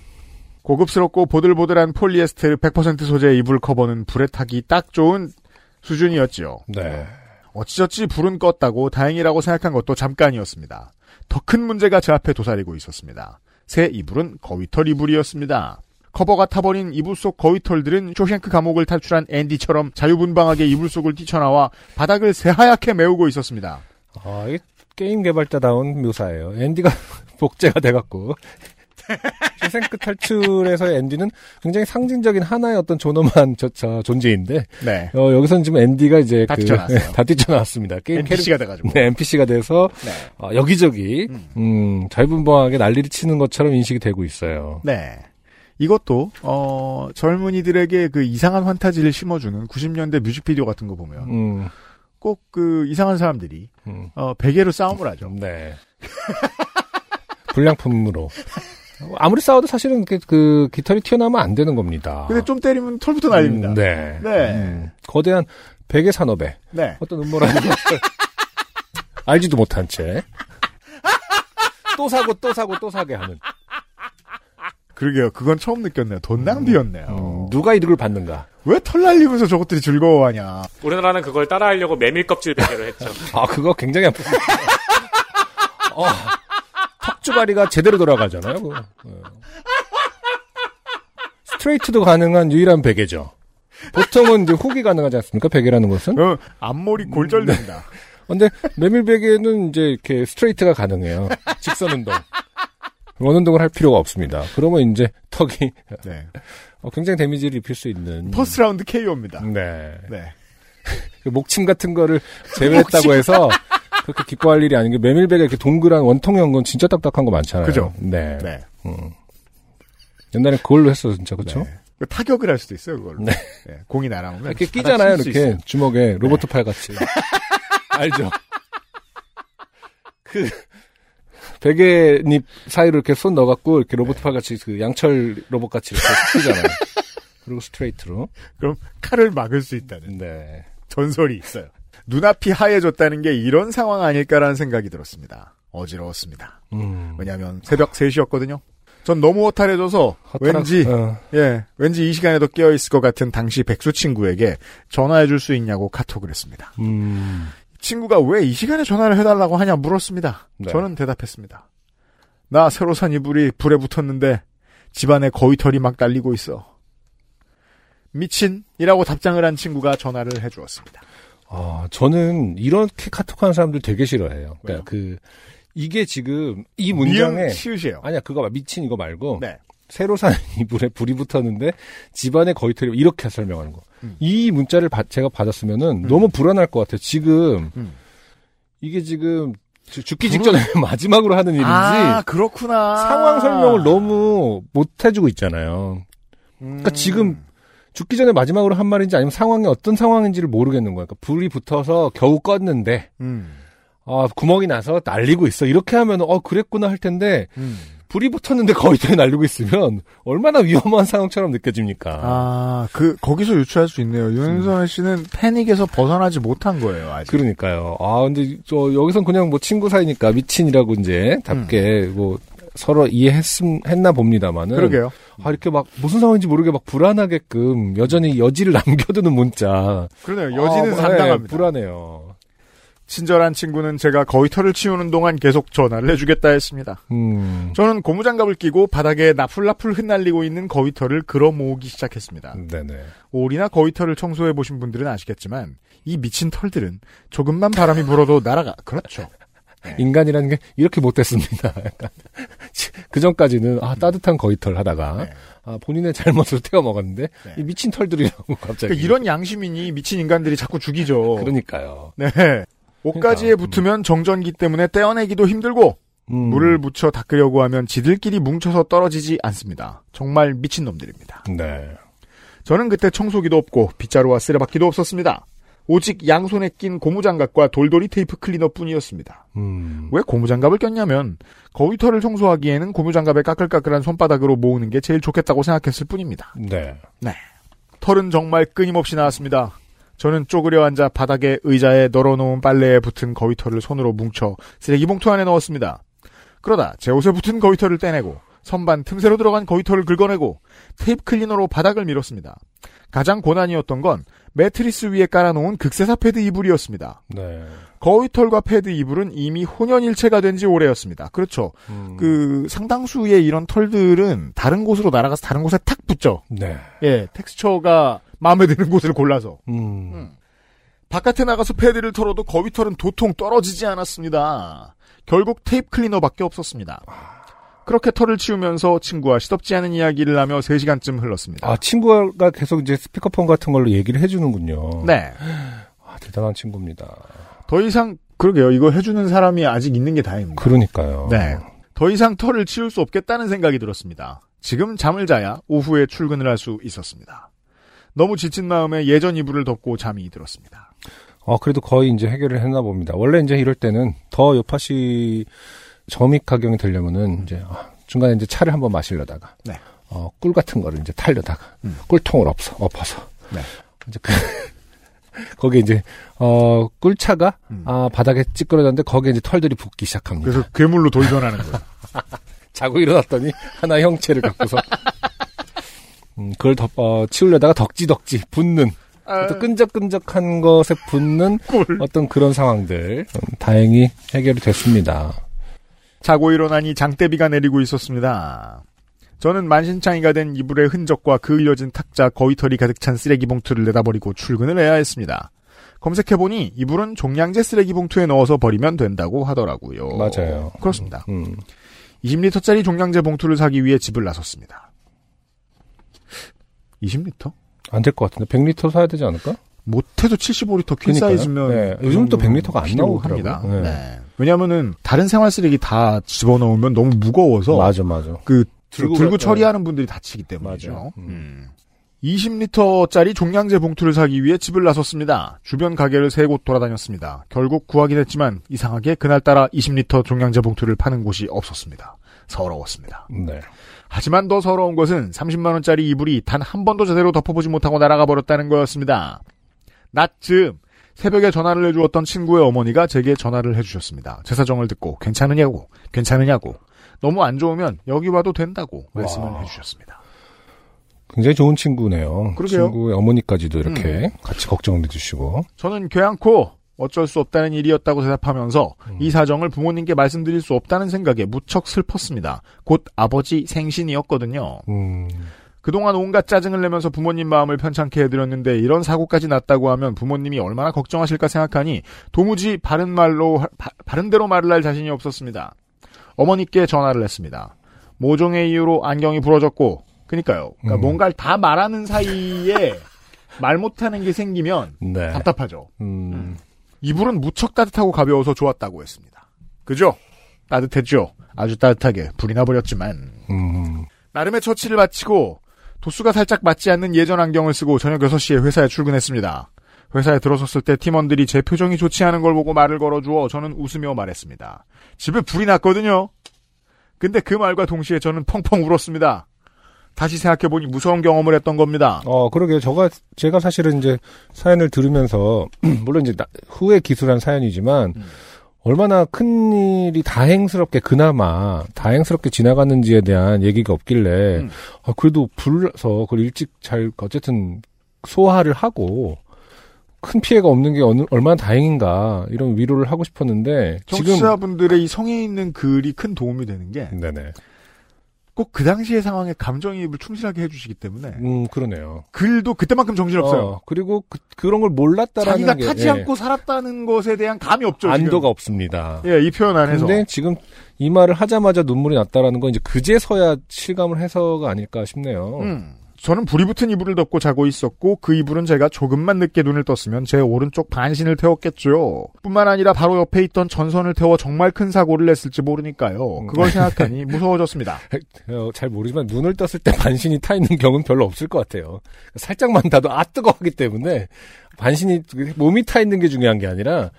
고급스럽고 보들보들한 폴리에스테르 100% 소재의 이불 커버는 불에 타기 딱 좋은 수준이었지요. 네. 어찌저찌 불은 껐다고 다행이라고 생각한 것도 잠깐이었습니다. 더 큰 문제가 제 앞에 도사리고 있었습니다. 새 이불은 거위털 이불이었습니다. 커버가 타버린 이불 속 거위털들은 쇼생크 감옥을 탈출한 앤디처럼 자유분방하게 이불 속을 뛰쳐나와 바닥을 새하얗게 메우고 있었습니다. 아, 이게 게임 개발자다운 묘사예요. 앤디가 복제가 돼갖고. 쇼생크 탈출에서의 앤디는 굉장히 상징적인 하나의 어떤 존엄한 저, 저 존재인데 네. 어, 여기서는 지금 앤디가 이제 다 그, 뛰쳐나왔어요. 다 뛰쳐나왔습니다. 게임 NPC가 돼가지고. 네, NPC가 돼서 네. 어, 여기저기 음, 자유분방하게 난리를 치는 것처럼 인식이 되고 있어요. 네. 이것도 어 젊은이들에게 그 이상한 환타지를 심어주는 90년대 뮤직비디오 같은 거 보면 음, 꼭 그 이상한 사람들이 음, 어 베개로 싸움을 하죠. 네. 불량품으로. 아무리 싸워도 사실은 그, 그 깃털이 튀어나오면 안 되는 겁니다. 근데 좀 때리면 털부터 날립니다. 음, 네. 네. 음, 거대한 베개 산업에 네. 어떤 음모라는 것을 알지도 못한 채. 또 사고 또 사고 또 사게 하는. 그러게요. 그건 처음 느꼈네요. 돈 낭비였네요. 음, 누가 이득을 받는가? 왜 털 날리면서 저것들이 즐거워하냐. 우리나라는 그걸 따라하려고 메밀 껍질 베개를 했죠. 아, 그거 굉장히 아픕니다. 어, 턱주가리가 제대로 돌아가잖아요. 그거. 예. 스트레이트도 가능한 유일한 베개죠. 보통은 이제 훅이 가능하지 않습니까? 베개라는 것은. 어, 앞머리 골절된다. 근데 메밀 베개는 이제 이렇게 스트레이트가 가능해요. 직선 운동. 원 운동을 할 필요가 없습니다. 그러면 이제 턱이 네. 어, 굉장히 데미지를 입힐 수 있는. first round KO입니다. 네. 네. 그 목침 같은 거를 제외했다고 해서 그렇게 기뻐할 일이 아닌 게 메밀베개 이렇게 동그란 원통형 건 진짜 딱딱한 거 많잖아요. 그죠. 네. 네. 음. 옛날에 그걸로 했어 진짜 그렇죠? 네. 그 타격을 할 수도 있어요, 그걸로. 네. 네. 공이 날아오면. 이렇게 끼잖아요, 이렇게. 네. 주먹에 로보트 팔 같이. 알죠? 그 베갯잇 사이로 이렇게 손 넣어갖고 이렇게 로보트 팔 같이 그 양철 로봇 같이 이렇게 끼잖아요. 그리고 스트레이트로. 그럼 칼을 막을 수 있다는 네. 전설이 있어요. 눈앞이 하얘졌다는 게 이런 상황 아닐까라는 생각이 들었습니다. 어지러웠습니다. 음. 왜냐하면 새벽 3시였거든요. 전 너무 허탈해져서 허탈하- 왠지 어. 예 왠지 이 시간에도 깨어 있을 것 같은 당시 백수 친구에게 전화해 줄 수 있냐고 카톡을 했습니다. 음. 친구가 왜 이 시간에 전화를 해달라고 하냐 물었습니다. 네. 저는 대답했습니다. 나 새로 산 이불이 불에 붙었는데 집안에 거위 털이 막 날리고 있어. 미친이라고 답장을 한 친구가 전화를 해주었습니다. 아, 저는 이렇게 카톡하는 사람들 되게 싫어해요. 왜요? 그러니까 그 이게 지금 이 문장에. 아니야 그거 봐 미친 이거 말고 네. 새로 산 이불에 불이 붙었는데 집안에 거위털이 이렇게 설명하는 거. 음. 이 문자를 받- 제가 받았으면은 너무 불안할 것 같아요. 지금 음. 이게 지금 주- 죽기 직전에 마지막으로 하는 일인지 아 그렇구나. 상황 설명을 너무 못 해주고 있잖아요. 그러니까 음. 지금 죽기 전에 마지막으로 한 말인지 아니면 상황이 어떤 상황인지를 모르겠는 거예요. 그러니까 불이 붙어서 겨우 껐는데 음. 아 구멍이 나서 날리고 있어. 이렇게 하면 어 그랬구나 할 텐데 음. 불이 붙었는데 거위털이 날리고 있으면 얼마나 위험한 상황처럼 느껴집니까? 아, 그, 거기서 유추할 수 있네요. 윤선혜 씨는 패닉에서 벗어나지 못한 거예요, 아직. 그러니까요. 아 근데 저 여기선 그냥 뭐 친구 사이니까 미친이라고 이제 답게 뭐 서로 이해했음 했나 봅니다만은 그러게요. 아 이렇게 막 무슨 상황인지 모르게 막 불안하게끔 여전히 여지를 남겨두는 문자. 그러네요. 여지는 아, 상당합니다. 네, 불안해요. 친절한 친구는 제가 거위털을 치우는 동안 계속 전화를 해주겠다 했습니다. 음. 저는 고무장갑을 끼고 바닥에 나풀나풀 흩날리고 있는 거위털을 걸어 모으기 시작했습니다. 네네. 오리나 거위털을 청소해 보신 분들은 아시겠지만 이 미친 털들은 조금만 바람이 불어도 날아가. 그렇죠. 인간이라는 게 이렇게 못됐습니다. 약간 그 전까지는 아 따뜻한 거위털 하다가 네. 아, 본인의 잘못을 태워 먹었는데 네. 이 미친 털들이라고 갑자기 그러니까 이런 양심이니 미친 인간들이 자꾸 죽이죠. 그러니까요. 네. 옷가지에 그러니까, 붙으면 정전기 때문에 떼어내기도 힘들고 음. 물을 묻혀 닦으려고 하면 지들끼리 뭉쳐서 떨어지지 않습니다. 정말 미친 놈들입니다. 네. 저는 그때 청소기도 없고 빗자루와 쓰레받기도 없었습니다. 오직 양손에 낀 고무장갑과 돌돌이 테이프 클리너뿐이었습니다. 음. 왜 고무장갑을 꼈냐면 거위털을 청소하기에는 고무장갑에 까끌까끌한 손바닥으로 모으는 게 제일 좋겠다고 생각했을 뿐입니다. 네. 털은 정말 끊임없이 나왔습니다. 저는 쪼그려 앉아 바닥에 의자에 널어놓은 빨래에 붙은 거위털을 손으로 뭉쳐 쓰레기 봉투 안에 넣었습니다. 그러다 제 옷에 붙은 거위털을 떼내고 선반 틈새로 들어간 거위털을 긁어내고 테이프 클리너로 바닥을 밀었습니다. 가장 고난이었던 건 매트리스 위에 깔아놓은 극세사 패드 이불이었습니다. 네. 거위털과 패드 이불은 이미 혼연일체가 된 지 오래였습니다. 그렇죠. 음. 그 상당수의 이런 털들은 다른 곳으로 날아가서 다른 곳에 탁 붙죠. 네. 예, 텍스처가 마음에 드는 곳을 골라서. 음. 바깥에 나가서 패드를 털어도 거위털은 도통 떨어지지 않았습니다. 결국 테이프 클리너밖에 없었습니다. 그렇게 털을 치우면서 친구와 시덥지 않은 이야기를 하며 3시간쯤 흘렀습니다. 아, 친구가 계속 이제 스피커폰 같은 걸로 얘기를 해주는군요. 네. 아, 대단한 친구입니다. 더 이상 그러게요. 이거 해주는 사람이 아직 있는 게 다행입니다. 그러니까요. 네. 더 이상 털을 치울 수 없겠다는 생각이 들었습니다. 지금 잠을 자야 오후에 출근을 할 수 있었습니다. 너무 지친 마음에 예전 이불을 덮고 잠이 들었습니다. 어, 그래도 거의 이제 해결을 했나 봅니다. 원래 이제 이럴 때는 더 요파시 점입 가경이 되려면은 이제 아, 중간에 이제 차를 한번 마시려다가 네. 어, 꿀 같은 거를 이제 탈려다가 음. 꿀통을 엎어, 엎어서 네. 이제 그 거기에 이제 어 꿀차가 음. 아 바닥에 찌그러졌는데 거기에 이제 털들이 붙기 시작합니다. 그래서 괴물로 돌변하는 거예요. 자고 일어났더니 하나 의 형체를 갖고서 음, 그걸 덮, 어, 치우려다가 덕지덕지 붙는 어떤 끈적끈적한 것에 붙는 꿀. 어떤 그런 상황들 음, 다행히 해결이 됐습니다. 자고 일어나니 장대비가 내리고 있었습니다. 저는 만신창이가 된 이불의 흔적과 그 이어진 탁자 거위털이 가득 찬 쓰레기 봉투를 내다버리고 출근을 해야 했습니다. 검색해보니 이불은 종량제 쓰레기 봉투에 넣어서 버리면 된다고 하더라고요. 맞아요. 그렇습니다. 음, 20리터짜리 종량제 봉투를 사기 위해 집을 나섰습니다. 20리터? 안 될 것 같은데 100리터 사야 되지 않을까? 못해도 75리터 퀸 그러니까요. 사이즈면 네, 그 요즘 또 정도는 100리터가 안. 나오더라고요. 네. 네. 왜냐하면은 다른 생활 쓰레기 다 집어넣으면 너무 무거워서 맞아 맞아. 그 들고 들고, 가- 처리하는 분들이 다치기 때문이죠. 맞아요. 음. 음. 20리터짜리 종량제 봉투를 사기 위해 집을 나섰습니다. 주변 가게를 세 곳 돌아다녔습니다. 결국 구하긴 했지만 이상하게 그날따라 20리터 종량제 봉투를 파는 곳이 없었습니다. 서러웠습니다. 네. 하지만 더 서러운 것은 30만원짜리 이불이 단 한 번도 제대로 덮어보지 못하고 날아가 버렸다는 거였습니다. 낮쯤 새벽에 전화를 해주었던 친구의 어머니가 제게 전화를 해주셨습니다. 제 사정을 듣고 괜찮으냐고, 괜찮으냐고, 너무 안 좋으면 여기 와도 된다고 말씀을 와. 해주셨습니다. 굉장히 좋은 친구네요. 그러게요. 친구의 어머니까지도 이렇게 같이 걱정을 해주시고. 저는 교양코 어쩔 수 없다는 일이었다고 대답하면서 음. 이 사정을 부모님께 말씀드릴 수 없다는 생각에 무척 슬펐습니다. 곧 아버지 생신이었거든요. 음, 그동안 온갖 짜증을 내면서 부모님 마음을 편찮게 해드렸는데 이런 사고까지 났다고 하면 부모님이 얼마나 걱정하실까 생각하니 도무지 바른 말로 하- 바, 바른 대로 말을 할 자신이 없었습니다. 어머니께 전화를 했습니다. 모종의 이유로 안경이 부러졌고 그니까요. 그러니까 음. 뭔가를 다 말하는 사이에 말 못하는 게 생기면 네. 답답하죠. 음, 이불은 무척 따뜻하고 가벼워서 좋았다고 했습니다. 그죠? 따뜻했죠. 아주 따뜻하게 불이 나버렸지만 음, 나름의 처치를 마치고 도수가 살짝 맞지 않는 예전 안경을 쓰고 저녁 6시에 회사에 출근했습니다. 회사에 들어섰을 때 팀원들이 제 표정이 좋지 않은 걸 보고 말을 걸어주어 저는 웃으며 말했습니다. 집에 불이 났거든요. 근데 그 말과 동시에 저는 펑펑 울었습니다. 다시 생각해보니 무서운 경험을 했던 겁니다. 어, 그러게요. 저가, 제가 사실은 이제 사연을 들으면서, 물론 이제 나- 후에 기술한 사연이지만, 음. 얼마나 큰 일이 다행스럽게, 그나마, 다행스럽게 지나갔는지에 대한 얘기가 없길래, 음. 아, 그래도 불러서 그걸 일찍 잘, 어쨌든, 소화를 하고, 큰 피해가 없는 게 어느, 얼마나 다행인가, 이런 위로를 하고 싶었는데, 지금, 청취자분들의 이 성에 있는 글이 큰 도움이 되는 게 네네. 꼭 그 당시의 상황에 감정이입을 충실하게 해주시기 때문에 음, 그러네요. 글도 그때만큼 정신없어요. 어, 그리고 그, 그런 걸 몰랐다라는 자기가 게. 타지 예. 않고 살았다는 것에 대한 감이 없죠. 안도가 없습니다. 지금. 예, 이 표현 안에서. 근데 지금 이 말을 하자마자 눈물이 났다라는 건 이제 그제서야 실감을 해서가 아닐까 싶네요. 음. 저는 불이 붙은 이불을 덮고 자고 있었고 그 이불은 제가 조금만 늦게 눈을 떴으면 제 오른쪽 반신을 태웠겠죠. 뿐만 아니라 바로 옆에 있던 전선을 태워 정말 큰 사고를 냈을지 모르니까요. 그걸 생각하니 무서워졌습니다. 어, 잘 모르지만 눈을 떴을 때 반신이 타 있는 경우는 별로 없을 것 같아요. 살짝만 타도 아 뜨거워하기 때문에 반신이 몸이 타 있는 게 중요한 게 아니라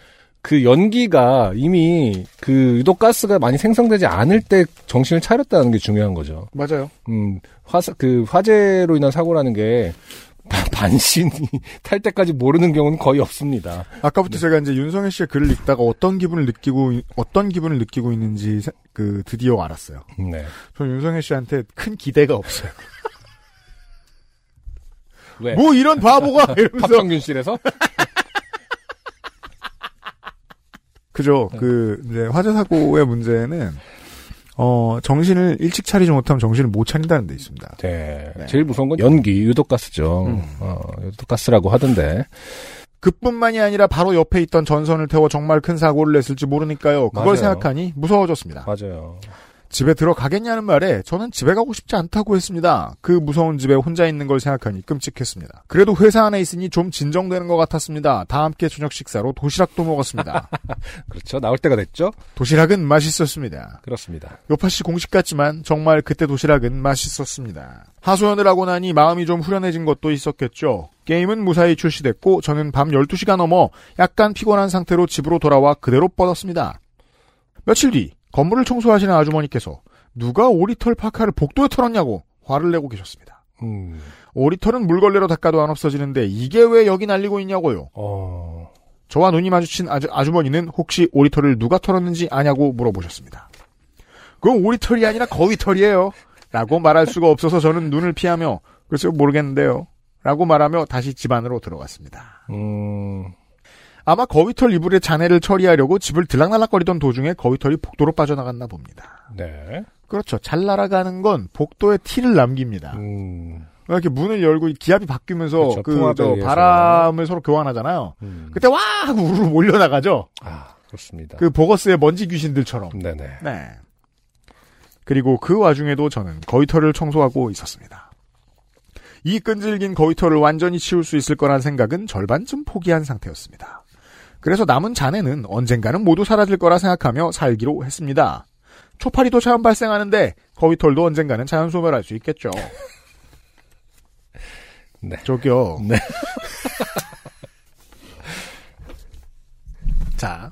그 연기가 이미 그 유독가스가 많이 생성되지 않을 때 정신을 차렸다는 게 중요한 거죠. 맞아요. 음, 화, 그 화재로 인한 사고라는 게 바- 반신이 탈 때까지 모르는 경우는 거의 없습니다. 아까부터 제가 이제 윤성혜 씨의 글을 읽다가 어떤 기분을 느끼고 있- 어떤 기분을 느끼고 있는지 세- 그 드디어 알았어요. 네. 저 윤성혜 씨한테 큰 기대가 없어요. 왜? 뭐 이런 바보가 이러면서 박성균실에서? 그죠. 그 이제 화재 사고의 문제는 어 정신을 일찍 차리지 못하면 정신을 못 차린다는 데 있습니다. 네. 네. 제일 무서운 건 연기, 유독가스죠. 음. 어, 유독가스라고 하던데. 그뿐만이 아니라 바로 옆에 있던 전선을 태워 정말 큰 사고를 냈을지 모르니까요. 그걸 맞아요. 생각하니 무서워졌습니다. 맞아요. 집에 들어가겠냐는 말에 저는 집에 가고 싶지 않다고 했습니다. 그 무서운 집에 혼자 있는 걸 생각하니 끔찍했습니다. 그래도 회사 안에 있으니 좀 진정되는 것 같았습니다. 다 함께 저녁 식사로 도시락도 먹었습니다. 그렇죠. 나올 때가 됐죠. 도시락은 맛있었습니다. 그렇습니다. 요파 씨 공식 같지만 정말 그때 도시락은 맛있었습니다. 하소연을 하고 나니 마음이 좀 후련해진 것도 있었겠죠. 게임은 무사히 출시됐고 저는 밤 12시가 넘어 약간 피곤한 상태로 집으로 돌아와 그대로 뻗었습니다. 며칠 뒤 건물을 청소하시는 아주머니께서 누가 오리털 파카를 복도에 털었냐고 화를 내고 계셨습니다. 음. 오리털은 물걸레로 닦아도 안 없어지는데 이게 왜 여기 날리고 있냐고요. 어. 저와 눈이 마주친 아주, 아주머니는 혹시 오리털을 누가 털었는지 아냐고 물어보셨습니다. 그건 오리털이 아니라 거위털이에요. 라고 말할 수가 없어서 저는 눈을 피하며 글쎄요 모르겠는데요. 라고 말하며 다시 집 안으로 들어갔습니다. 음. 아마 거위털 이불의 잔해를 처리하려고 집을 들락날락거리던 도중에 거위털이 복도로 빠져나갔나 봅니다. 네. 그렇죠. 잘 날아가는 건 복도에 티를 남깁니다. 음. 이렇게 문을 열고 기압이 바뀌면서 그렇죠. 그. 바람을 서로 교환하잖아요. 음. 그때 와 하고 우르르 몰려 나가죠. 아, 그렇습니다. 그 보거스의 먼지 귀신들처럼. 네네. 네. 그리고 그 와중에도 저는 거위털을 청소하고 있었습니다. 이 끈질긴 거위털을 완전히 치울 수 있을 거란 생각은 절반쯤 포기한 상태였습니다. 그래서 남은 잔해는 언젠가는 모두 사라질 거라 생각하며 살기로 했습니다. 초파리도 자연 발생하는데 거위털도 언젠가는 자연 소멸할 수 있겠죠. 네. 저기요. 네. 자.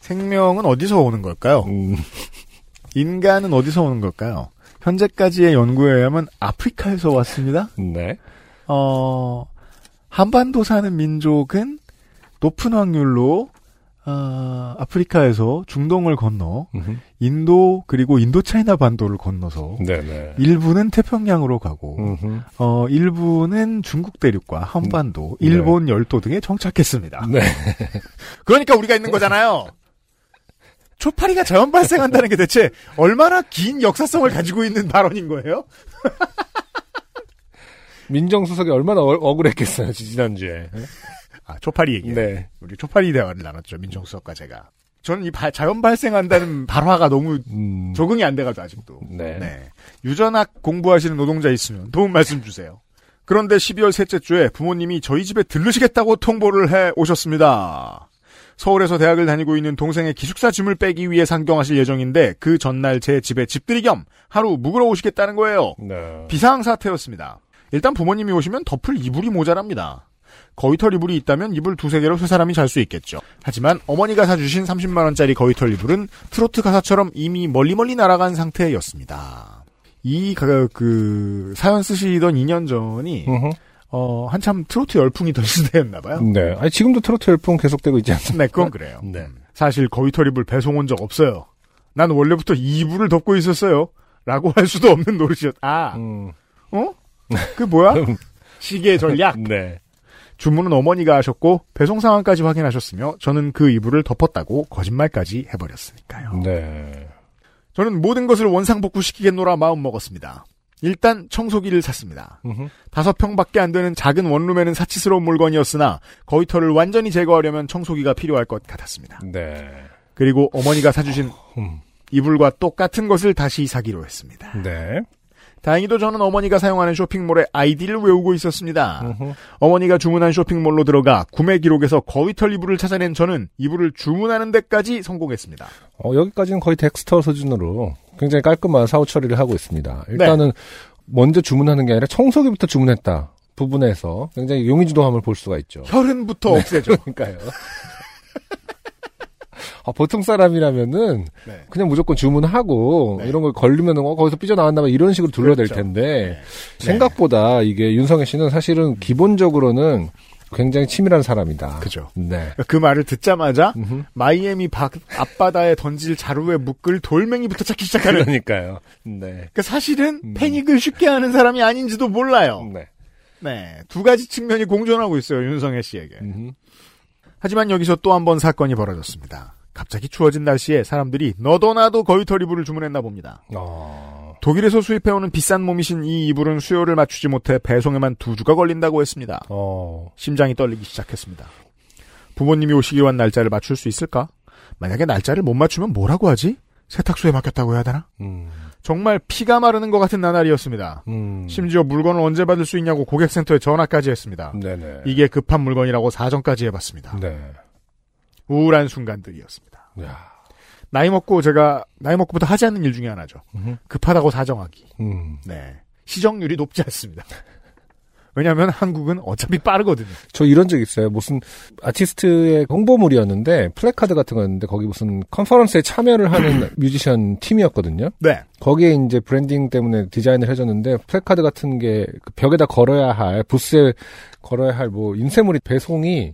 생명은 어디서 오는 걸까요? 음. 인간은 어디서 오는 걸까요? 현재까지의 연구에 의하면 아프리카에서 왔습니다. 네. 어, 한반도 사는 민족은 높은 확률로 어, 아프리카에서 중동을 건너 음흠. 인도 그리고 인도차이나 반도를 건너서 네네. 일부는 태평양으로 가고. 어, 일부는 중국 대륙과 한반도, 네. 일본 열도 등에 정착했습니다. 네. 그러니까 우리가 있는 거잖아요. 초파리가 자연 발생한다는 게 대체 얼마나 긴 역사성을 가지고 있는 발언인 거예요? 민정수석이 얼마나 어, 억울했겠어요, 지난주에. 아, 초파리 얘기. 네. 우리 초파리 대화를 나눴죠, 민정수석과 제가. 저는 이 바- 자연 발생한다는 발화가 너무 음. 적응이 안 돼가지고 아직도. 네. 유전학 공부하시는 노동자 있으면 도움 말씀 주세요. 그런데 12월 셋째 주에 부모님이 저희 집에 들르시겠다고 통보를 해 오셨습니다. 서울에서 대학을 다니고 있는 동생의 기숙사 짐을 빼기 위해 상경하실 예정인데 그 전날 제 집에 집들이 겸 하루 묵으러 오시겠다는 거예요. 네. 비상 사태였습니다. 일단 부모님이 오시면 덮을 이불이 모자랍니다. 거위털 이불이 있다면 이불 두세 개로 세 사람이 잘 수 있겠죠. 하지만 어머니가 사주신 30만원짜리 거위털 이불은 트로트 가사처럼 이미 멀리 멀리 날아간 상태였습니다. 이, 가- 그, 사연 쓰시던 2년 전이. 어, 한참 트로트 열풍이 던 시대였나봐요. 네. 아니, 지금도 트로트 열풍 계속되고 있지 않습니까? 네, 그건 그래요. 네. 음. 사실 거위털 이불 배송 온 적 없어요. 난 원래부터 이 이불을 덮고 있었어요. 라고 할 수도 없는 노릇이었, 아, 음. 어? 그 뭐야? 시계 전략. 네. 주문은 어머니가 하셨고 배송 상황까지 확인하셨으며 저는 그 이불을 덮었다고 거짓말까지 해버렸으니까요. 네. 저는 모든 것을 원상복구시키겠노라 마음 먹었습니다. 일단 청소기를 샀습니다. 다섯 평밖에 안 되는 작은 원룸에는 사치스러운 물건이었으나 거위털을 완전히 제거하려면 청소기가 필요할 것 같았습니다. 네. 그리고 어머니가 사주신 음. 이불과 똑같은 것을 다시 사기로 했습니다. 네. 다행히도 저는 어머니가 사용하는 쇼핑몰의 아이디를 외우고 있었습니다. 음흠. 어머니가 주문한 쇼핑몰로 들어가 구매 기록에서 거위털 이불을 찾아낸 저는 이불을 주문하는 데까지 성공했습니다. 어, 여기까지는 거의 덱스터 수준으로 굉장히 깔끔한 사후 처리를 하고 있습니다. 일단은 먼저 주문하는 게 아니라 청소기부터 주문했다 부분에서 굉장히 용의주도함을 볼 수가 있죠. 혈흔부터 없애죠. 그러니까요. 아, 보통 사람이라면은 네. 그냥 무조건 주문하고 네. 이런 걸 걸리면은 어, 거기서 삐져나왔나 봐 이런 식으로 둘러댈 그렇죠. 텐데 네. 생각보다 이게 윤성애 씨는 사실은 기본적으로는 굉장히 치밀한 사람이다. 그죠. 네. 그 말을 듣자마자 음흠. 마이애미 바- 앞바다에 던질 자루에 묶을 돌멩이부터 찾기 시작하는. 그러니까요. 네. 그러니까 사실은 음. 패닉을 쉽게 하는 사람이 아닌지도 몰라요. 네. 네, 두 가지 측면이 공존하고 있어요 윤성애 씨에게. 음흠. 하지만 여기서 또 한 번 사건이 벌어졌습니다. 갑자기 추워진 날씨에 사람들이 너도 나도 거위털 이불을 주문했나 봅니다. 어. 독일에서 수입해오는 비싼 몸이신 이 이불은 수요를 맞추지 못해 배송에만 두 주가 걸린다고 했습니다. 어. 심장이 떨리기 시작했습니다. 부모님이 오시기 위한 날짜를 맞출 수 있을까? 만약에 날짜를 못 맞추면 뭐라고 하지? 세탁소에 맡겼다고 해야 되나? 음. 정말 피가 마르는 것 같은 나날이었습니다. 음. 심지어 물건을 언제 받을 수 있냐고 고객센터에 전화까지 했습니다. 네네. 이게 급한 물건이라고 사정까지 해봤습니다. 네. 우울한 순간들이었습니다. 야. 나이 먹고 제가 나이 먹고부터 하지 않는 일 중에 하나죠. 음흠. 급하다고 사정하기. 음. 네. 시정률이 높지 않습니다. 왜냐하면 한국은 어차피 빠르거든요. 저 이런 적 있어요. 무슨 아티스트의 홍보물이었는데 플래카드 같은 거였는데 거기 무슨 컨퍼런스에 참여를 하는 뮤지션 팀이었거든요. 네. 거기에 이제 브랜딩 때문에 디자인을 해줬는데 플래카드 같은 게 그 벽에다 걸어야 할 부스에 걸어야 할 뭐 인쇄물이 배송이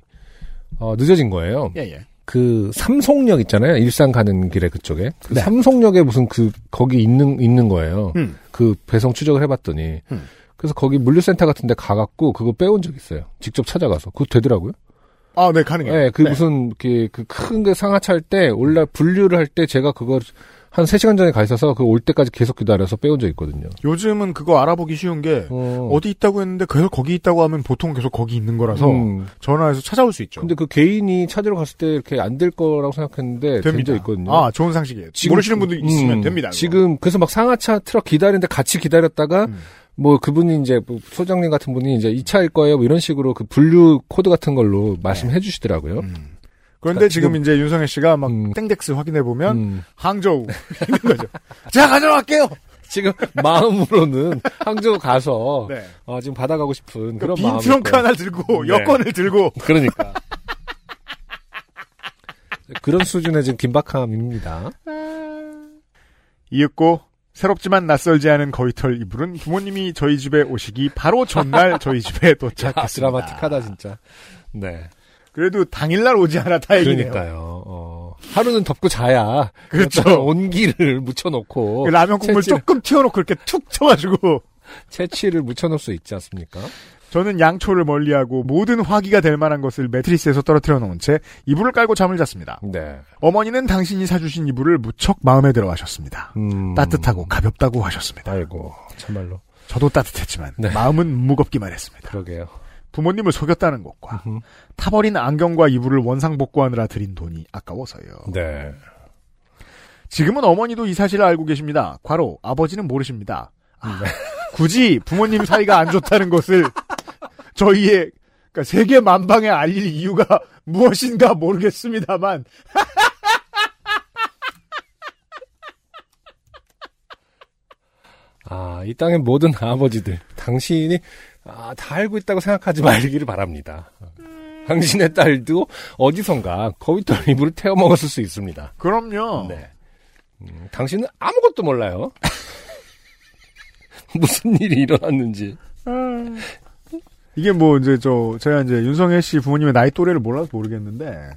어, 늦어진 거예요. 예, 예. 그 삼송역 있잖아요. 일산 가는 길에 그쪽에 그 네. 삼송역에 무슨 그 거기 있는 있는 거예요. 음. 그 배송 추적을 해봤더니 음. 그래서 거기 물류센터 같은 데 가갖고 그거 빼온 적 있어요. 직접 찾아가서 그거 되더라고요. 아, 네, 가능해요. 네, 그 무슨 그큰 게 상하차 할 때 올라 분류를 할 때 제가 그거 한 3시간 전에 가 있어서 그 올 때까지 계속 기다려서 빼온 적 있거든요. 요즘은 그거 알아보기 쉬운 게 어. 어. 디 있다고 했는데 계속 거기 있다고 하면 보통 계속 거기 있는 거라서 음. 전화해서 찾아올 수 있죠. 근데 그 개인이 찾으러 갔을 때 이렇게 안 될 거라고 생각했는데 된 됩니다. 적 있거든요. 아, 좋은 상식이에요. 모르시는 분들 있으면 음, 됩니다. 그거. 지금 그래서 막 상하차 트럭 기다리는데 같이 기다렸다가 음. 뭐 그분이 이제 뭐 소장님 같은 분이 이제 2차일 거예요. 뭐 이런 식으로 그 분류 코드 같은 걸로 말씀해 주시더라고요. 음. 그런데 지금, 지금- 이제 윤성혜 씨가 막 음. 땡덱스 확인해 보면 음. 항저우 있는 거죠. 제가 가져갈게요. 지금 마음으로는 항저우 가서 네. 어, 지금 받아가고 싶은 그 그런 빈 마음이 트렁크 있어요. 하나 들고 네. 여권을 들고 그러니까 그런 수준의 지금 긴박함입니다. 이윽고 새롭지만 낯설지 않은 거위털 이불은 부모님이 저희 집에 오시기 바로 전날 저희 집에 아, 도착했습니다. 드라마틱하다 진짜. 네. 그래도 당일날 오지 않아 다행이네요. 그러니까요. 어, 하루는 덮고 자야. 그렇죠. 온기를 묻혀놓고 그 라면 국물 채취를, 조금 튀어놓고 이렇게 툭 쳐가지고 채취를 묻혀놓을 수 있지 않습니까? 저는 양초를 멀리하고 모든 화기가 될 만한 것을 매트리스에서 떨어뜨려 놓은 채 이불을 깔고 잠을 잤습니다. 네. 어머니는 당신이 사주신 이불을 무척 마음에 들어 하셨습니다. 음. 따뜻하고 가볍다고 하셨습니다. 아이고 참말로 저도 따뜻했지만 네. 마음은 무겁기만 했습니다. 그러게요. 부모님을 속였다는 것과 음흠. 타버린 안경과 이불을 원상 복구하느라 들인 돈이 아까워서요. 네. 지금은 어머니도 이 사실을 알고 계십니다. 과로 아버지는 모르십니다. 아, 네. 굳이 부모님 사이가 안 좋다는 것을 저희의 그러니까 세계 만방에 알릴 이유가 무엇인가 모르겠습니다만 아, 이 땅의 모든 아버지들, 당신이 아, 다 알고 있다고 생각하지 말기를 바랍니다. 당신의 딸도 어디선가 거위털 이불을 태워 먹었을 수 있습니다. 그럼요. 네. 음, 당신은 아무것도 몰라요. 무슨 일이 일어났는지. 이게 뭐 이제 저 제가 이제 윤성혜 씨 부모님의 나이 또래를 몰라서 모르겠는데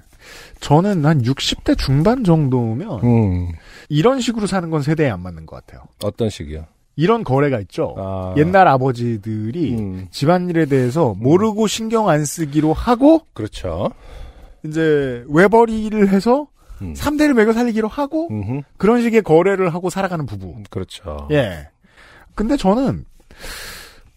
저는 한 60대 중반 정도면 음, 이런 식으로 사는 건 세대에 안 맞는 것 같아요. 어떤 식이요? 이런 거래가 있죠. 아, 옛날 아버지들이 음, 집안일에 대해서 모르고 신경 안 쓰기로 하고 그렇죠. 이제 외벌이를 해서 음. 3대를 매겨 살리기로 하고 음흠, 그런 식의 거래를 하고 살아가는 부부. 그렇죠. 예. 근데 저는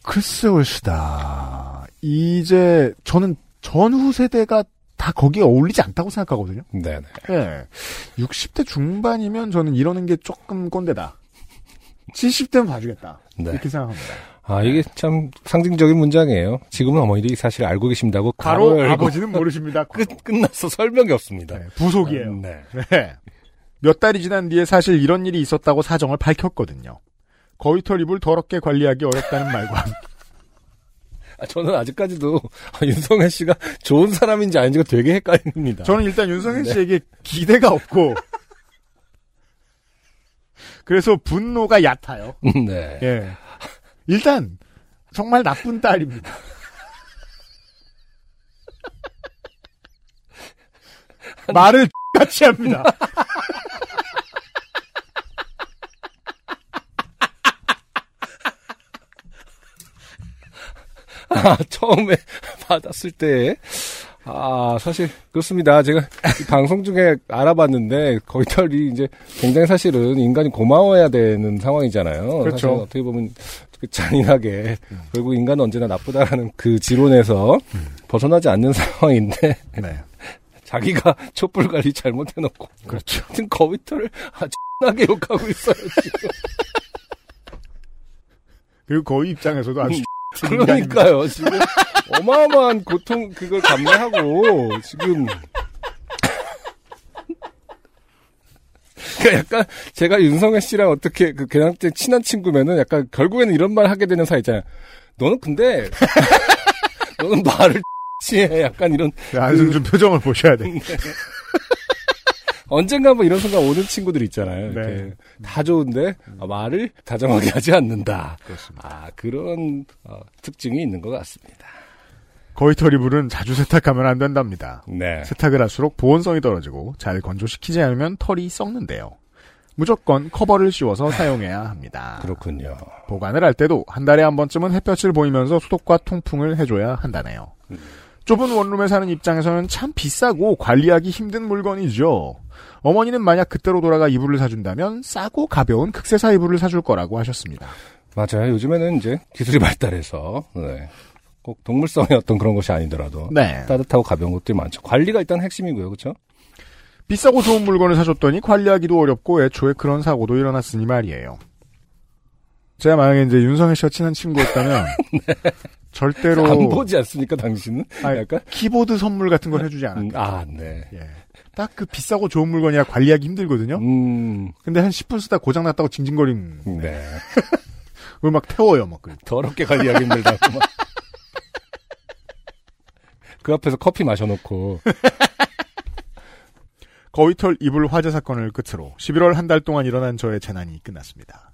글쎄요, 시다. 이제 저는 전후 세대가 다 거기에 어울리지 않다고 생각하거든요. 네네. 예. 60대 중반이면 저는 이러는 게 조금 꼰대다. 70대는 봐주겠다. 네. 이렇게 생각합니다. 아, 이게 참 상징적인 문장이에요. 지금은 어머니도 이 사실을 알고 계신다고 바로 아버지는 모르십니다. 끝, 끝났어. 설명이 없습니다. 네, 부속이에요. 네. 네. 몇 달이 지난 뒤에 사실 이런 일이 있었다고 사정을 밝혔거든요. 거위털 입을 더럽게 관리하기 어렵다는 말과 아, 저는 아직까지도 윤성혜 씨가 좋은 사람인지 아닌지가 되게 헷갈립니다. 저는 일단 윤성현 씨에게 기대가 없고 그래서 분노가 얕아요. 네. 예. 일단 정말 나쁜 딸입니다. 말을 같이 합니다. 아, 처음에 받았을 때, 아, 사실, 그렇습니다. 제가 이 방송 중에 알아봤는데, 거위털이 이제 굉장히 사실은 인간이 고마워해야 되는 상황이잖아요. 그렇죠. 어떻게 보면 그 잔인하게, 결국 인간은 언제나 나쁘다라는 그 지론에서 벗어나지 않는 상황인데, 네. 자기가 촛불 관리 잘못해놓고. 그렇죠. 하여튼 거위털을 아주 나게 욕하고 있어요, 지금. 그리고 거의 입장에서도 아주 그러니까요, 지금. 어마어마한 고통, 그걸 감내하고, 지금. 그러니까 약간, 제가 윤성현 씨랑 어떻게, 그, 그냥 친한 친구면은 약간, 결국에는 이런 말 하게 되는 사이 있잖아요. 너는 근데, 너는 말을 취해. 약간 이런, 안승준 표정을 보셔야 돼. 언젠가 뭐 이런 순간 오는 친구들 있잖아요. 네. 이렇게 다 좋은데 아, 말을 다정하게 하지 않는다. 그렇습니다. 아 그런 어, 특징이 있는 것 같습니다. 거위털 이불은 자주 세탁하면 안 된답니다. 네. 세탁을 할수록 보온성이 떨어지고 잘 건조시키지 않으면 털이 썩는데요. 무조건 커버를 씌워서 사용해야 합니다. 그렇군요. 보관을 할 때도 한 달에 한 번쯤은 햇볕을 보이면서 소독과 통풍을 해줘야 한다네요. 좁은 원룸에 사는 입장에서는 참 비싸고 관리하기 힘든 물건이죠. 어머니는 만약 그때로 돌아가 이불을 사준다면 싸고 가벼운 극세사 이불을 사줄 거라고 하셨습니다. 맞아요. 요즘에는 이제 기술이 발달해서 네. 꼭 동물성의 어떤 그런 것이 아니더라도 네. 따뜻하고 가벼운 것들이 많죠. 관리가 일단 핵심이고요, 그렇죠? 비싸고 좋은 물건을 사줬더니 관리하기도 어렵고 애초에 그런 사고도 일어났으니 말이에요. 제가 만약에 이제 윤성혜 씨와 친한 친구였다면 절대로 안 보지 않습니까, 당신은? 아니, 약간 키보드 선물 같은 걸 해주지 않았 음, 아, 네. 예. 딱 그 비싸고 좋은 물건이라 관리하기 힘들거든요. 음, 근데 한 10분 쓰다 고장 났다고 징징거리는 네. 그걸 막 태워요, 막. 그. 더럽게 관리하기 힘들다고 막. 그 앞에서 커피 마셔놓고 거위털 이불 화재 사건을 끝으로 11월 한 달 동안 일어난 저의 재난이 끝났습니다.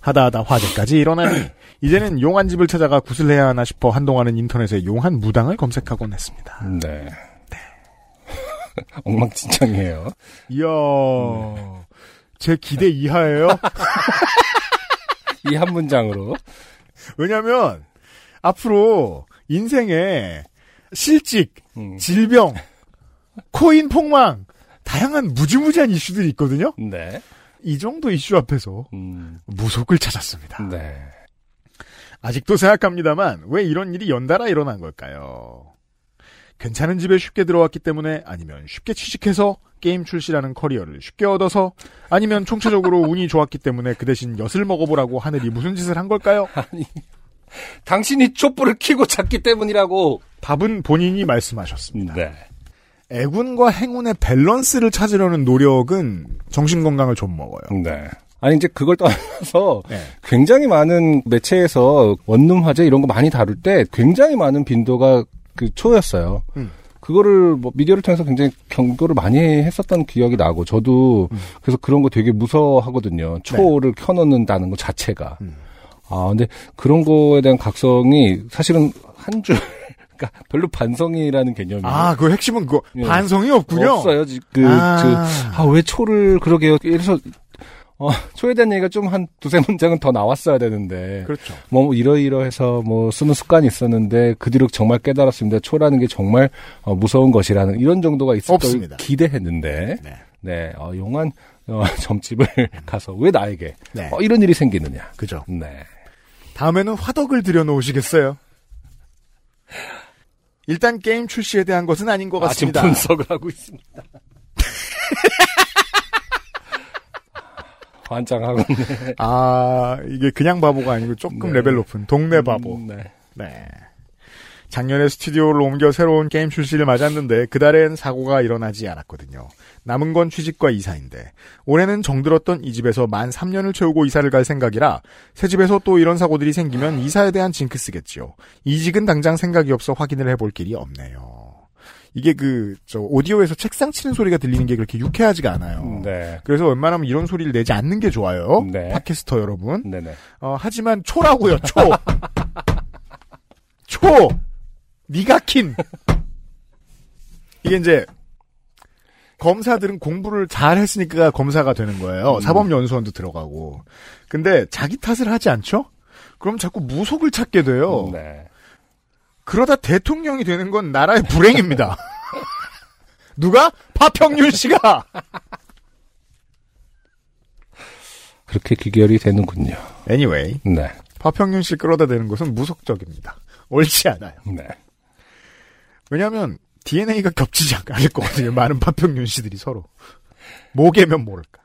하다하다 화재까지 일어나니 이제는 용한 집을 찾아가 구슬해야 하나 싶어 한동안은 인터넷에 용한 무당을 검색하곤 했습니다. 네. 엉망진창이에요. 이야, 제 기대 이하예요. 이 한 문장으로. 왜냐면 앞으로 인생에 실직, 음, 질병, 코인 폭망, 다양한 무지무지한 이슈들이 있거든요. 네. 이 정도 이슈 앞에서 음, 무속을 찾았습니다. 네. 아직도 생각합니다만 왜 이런 일이 연달아 일어난 걸까요? 괜찮은 집에 쉽게 들어왔기 때문에 아니면 쉽게 취직해서 게임 출시라는 커리어를 쉽게 얻어서 아니면 총체적으로 운이 좋았기 때문에 그 대신 엿을 먹어보라고 하늘이 무슨 짓을 한 걸까요? 아니, 당신이 촛불을 켜고 잤기 때문이라고. 답은 본인이 말씀하셨습니다. 네. 액운과 행운의 밸런스를 찾으려는 노력은 정신 건강을 좀 먹어요. 네. 아니, 이제 그걸 떠나서 네. 굉장히 많은 매체에서 원룸 화재 이런 거 많이 다룰 때 굉장히 많은 빈도가 그 초였어요. 음. 그거를 뭐 미디어를 통해서 굉장히 경고를 많이 했었던 기억이 나고 저도 음. 그래서 그런 거 되게 무서워하거든요. 초를 켜놓는다는 것 자체가. 음. 아 근데 그런 거에 대한 각성이 사실은 한 줄. 그러니까 별로 반성이라는 개념이 아, 그 핵심은 그거 예. 반성이 없군요. 없어요. 지- 그, 아. 그, 아, 왜 초를, 그러게요. 그래서, 어, 초에 대한 얘기가 좀 한 두세 문장은 더 나왔어야 되는데. 그렇죠. 뭐, 이러이러해서 뭐, 쓰는 습관이 있었는데, 그 뒤로 정말 깨달았습니다. 초라는 게 정말, 어, 무서운 것이라는, 이런 정도가 있을 걸. 기대했는데, 네. 네, 어, 용한, 어, 점집을 가서, 왜 나에게, 네. 어, 이런 일이 생기느냐. 그죠. 네. 다음에는 화덕을 들여놓으시겠어요? 일단 게임 출시에 대한 것은 아닌 것 아직 같습니다. 분석을 하고 있습니다. 환장하고 있네. 아, 이게 그냥 바보가 아니고 조금 네. 레벨 높은 동네 바보. 음, 네. 네. 작년에 스튜디오를 옮겨 새로운 게임 출시를 맞았는데 그달엔 사고가 일어나지 않았거든요. 남은 건 취직과 이사인데 올해는 정들었던 이 집에서 만 3년을 채우고 이사를 갈 생각이라 새 집에서 또 이런 사고들이 생기면 이사에 대한 징크스겠지요. 이직은 당장 생각이 없어 확인을 해볼 길이 없네요. 이게 그 저 오디오에서 책상 치는 소리가 들리는 게 그렇게 유쾌하지가 않아요. 네. 그래서 웬만하면 이런 소리를 내지 않는 게 좋아요. 네. 팟캐스터 여러분. 네네. 어, 하지만 초라고요, 초. 초. 니가 킨. 이게 이제 검사들은 공부를 잘 했으니까 검사가 되는 거예요. 음. 사법연수원도 들어가고. 근데 자기 탓을 하지 않죠? 그럼 자꾸 무속을 찾게 돼요. 네. 그러다 대통령이 되는 건 나라의 불행입니다. 누가? 파평윤 씨가! 그렇게 기결이 되는군요. Anyway, 네. 파평윤 씨 끌어다 대는 것은 무속적입니다. 옳지 않아요. 네. 왜냐하면 DNA가 겹치지 않을 거거든요. 많은 파평 윤 씨들이 서로. 뭐개면 모를까.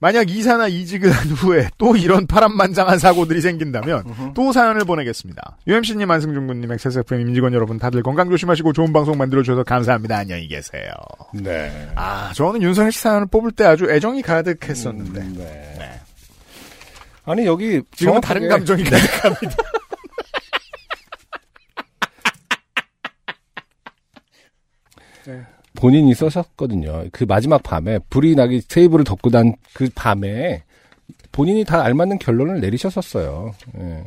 만약 이사나 이직을 한 후에 또 이런 파란만장한 사고들이 생긴다면 또 사연을 보내겠습니다. UMC님, 안승준 군님, XSFM 임직원 여러분 다들 건강 조심하시고 좋은 방송 만들어주셔서 감사합니다. 안녕히 계세요. 네. 아, 저는 윤석열 씨 사연을 뽑을 때 아주 애정이 가득했었는데. 네. 아니 여기 지금은 다른 감정이 가득합니다. 본인이 써셨거든요. 그 마지막 밤에 불이 나기 테이블을 덮고 난 그 밤에 본인이 다 알맞는 결론을 내리셨었어요. 예.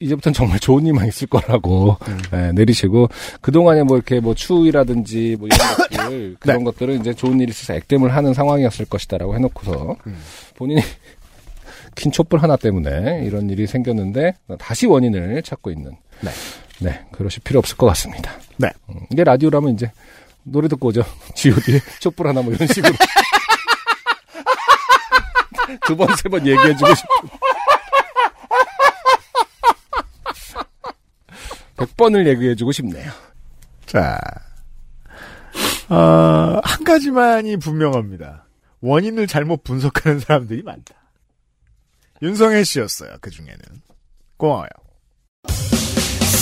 이제부터는 정말 좋은 일만 있을 거라고 예, 내리시고 그 동안에 뭐 이렇게 뭐 추위라든지 뭐 이런 것들 그런 것들은 이제 좋은 일이 있어서 액땜을 하는 상황이었을 것이다라고 해놓고서 본인이 긴 촛불 하나 때문에 이런 일이 생겼는데 다시 원인을 찾고 있는 네. 네 그러실 필요 없을 것 같습니다. 네. 음, 이게 라디오라면 이제 노래 듣고 오죠. G.O.D의 촛불 하나 뭐 이런 식으로 두 번 세 번 얘기해주고 싶은 100번을 얘기해주고 싶네요. 자, 어, 한 가지만이 분명합니다. 원인을 잘못 분석하는 사람들이 많다. 윤성혜 씨였어요, 그 중에는. 고마워요.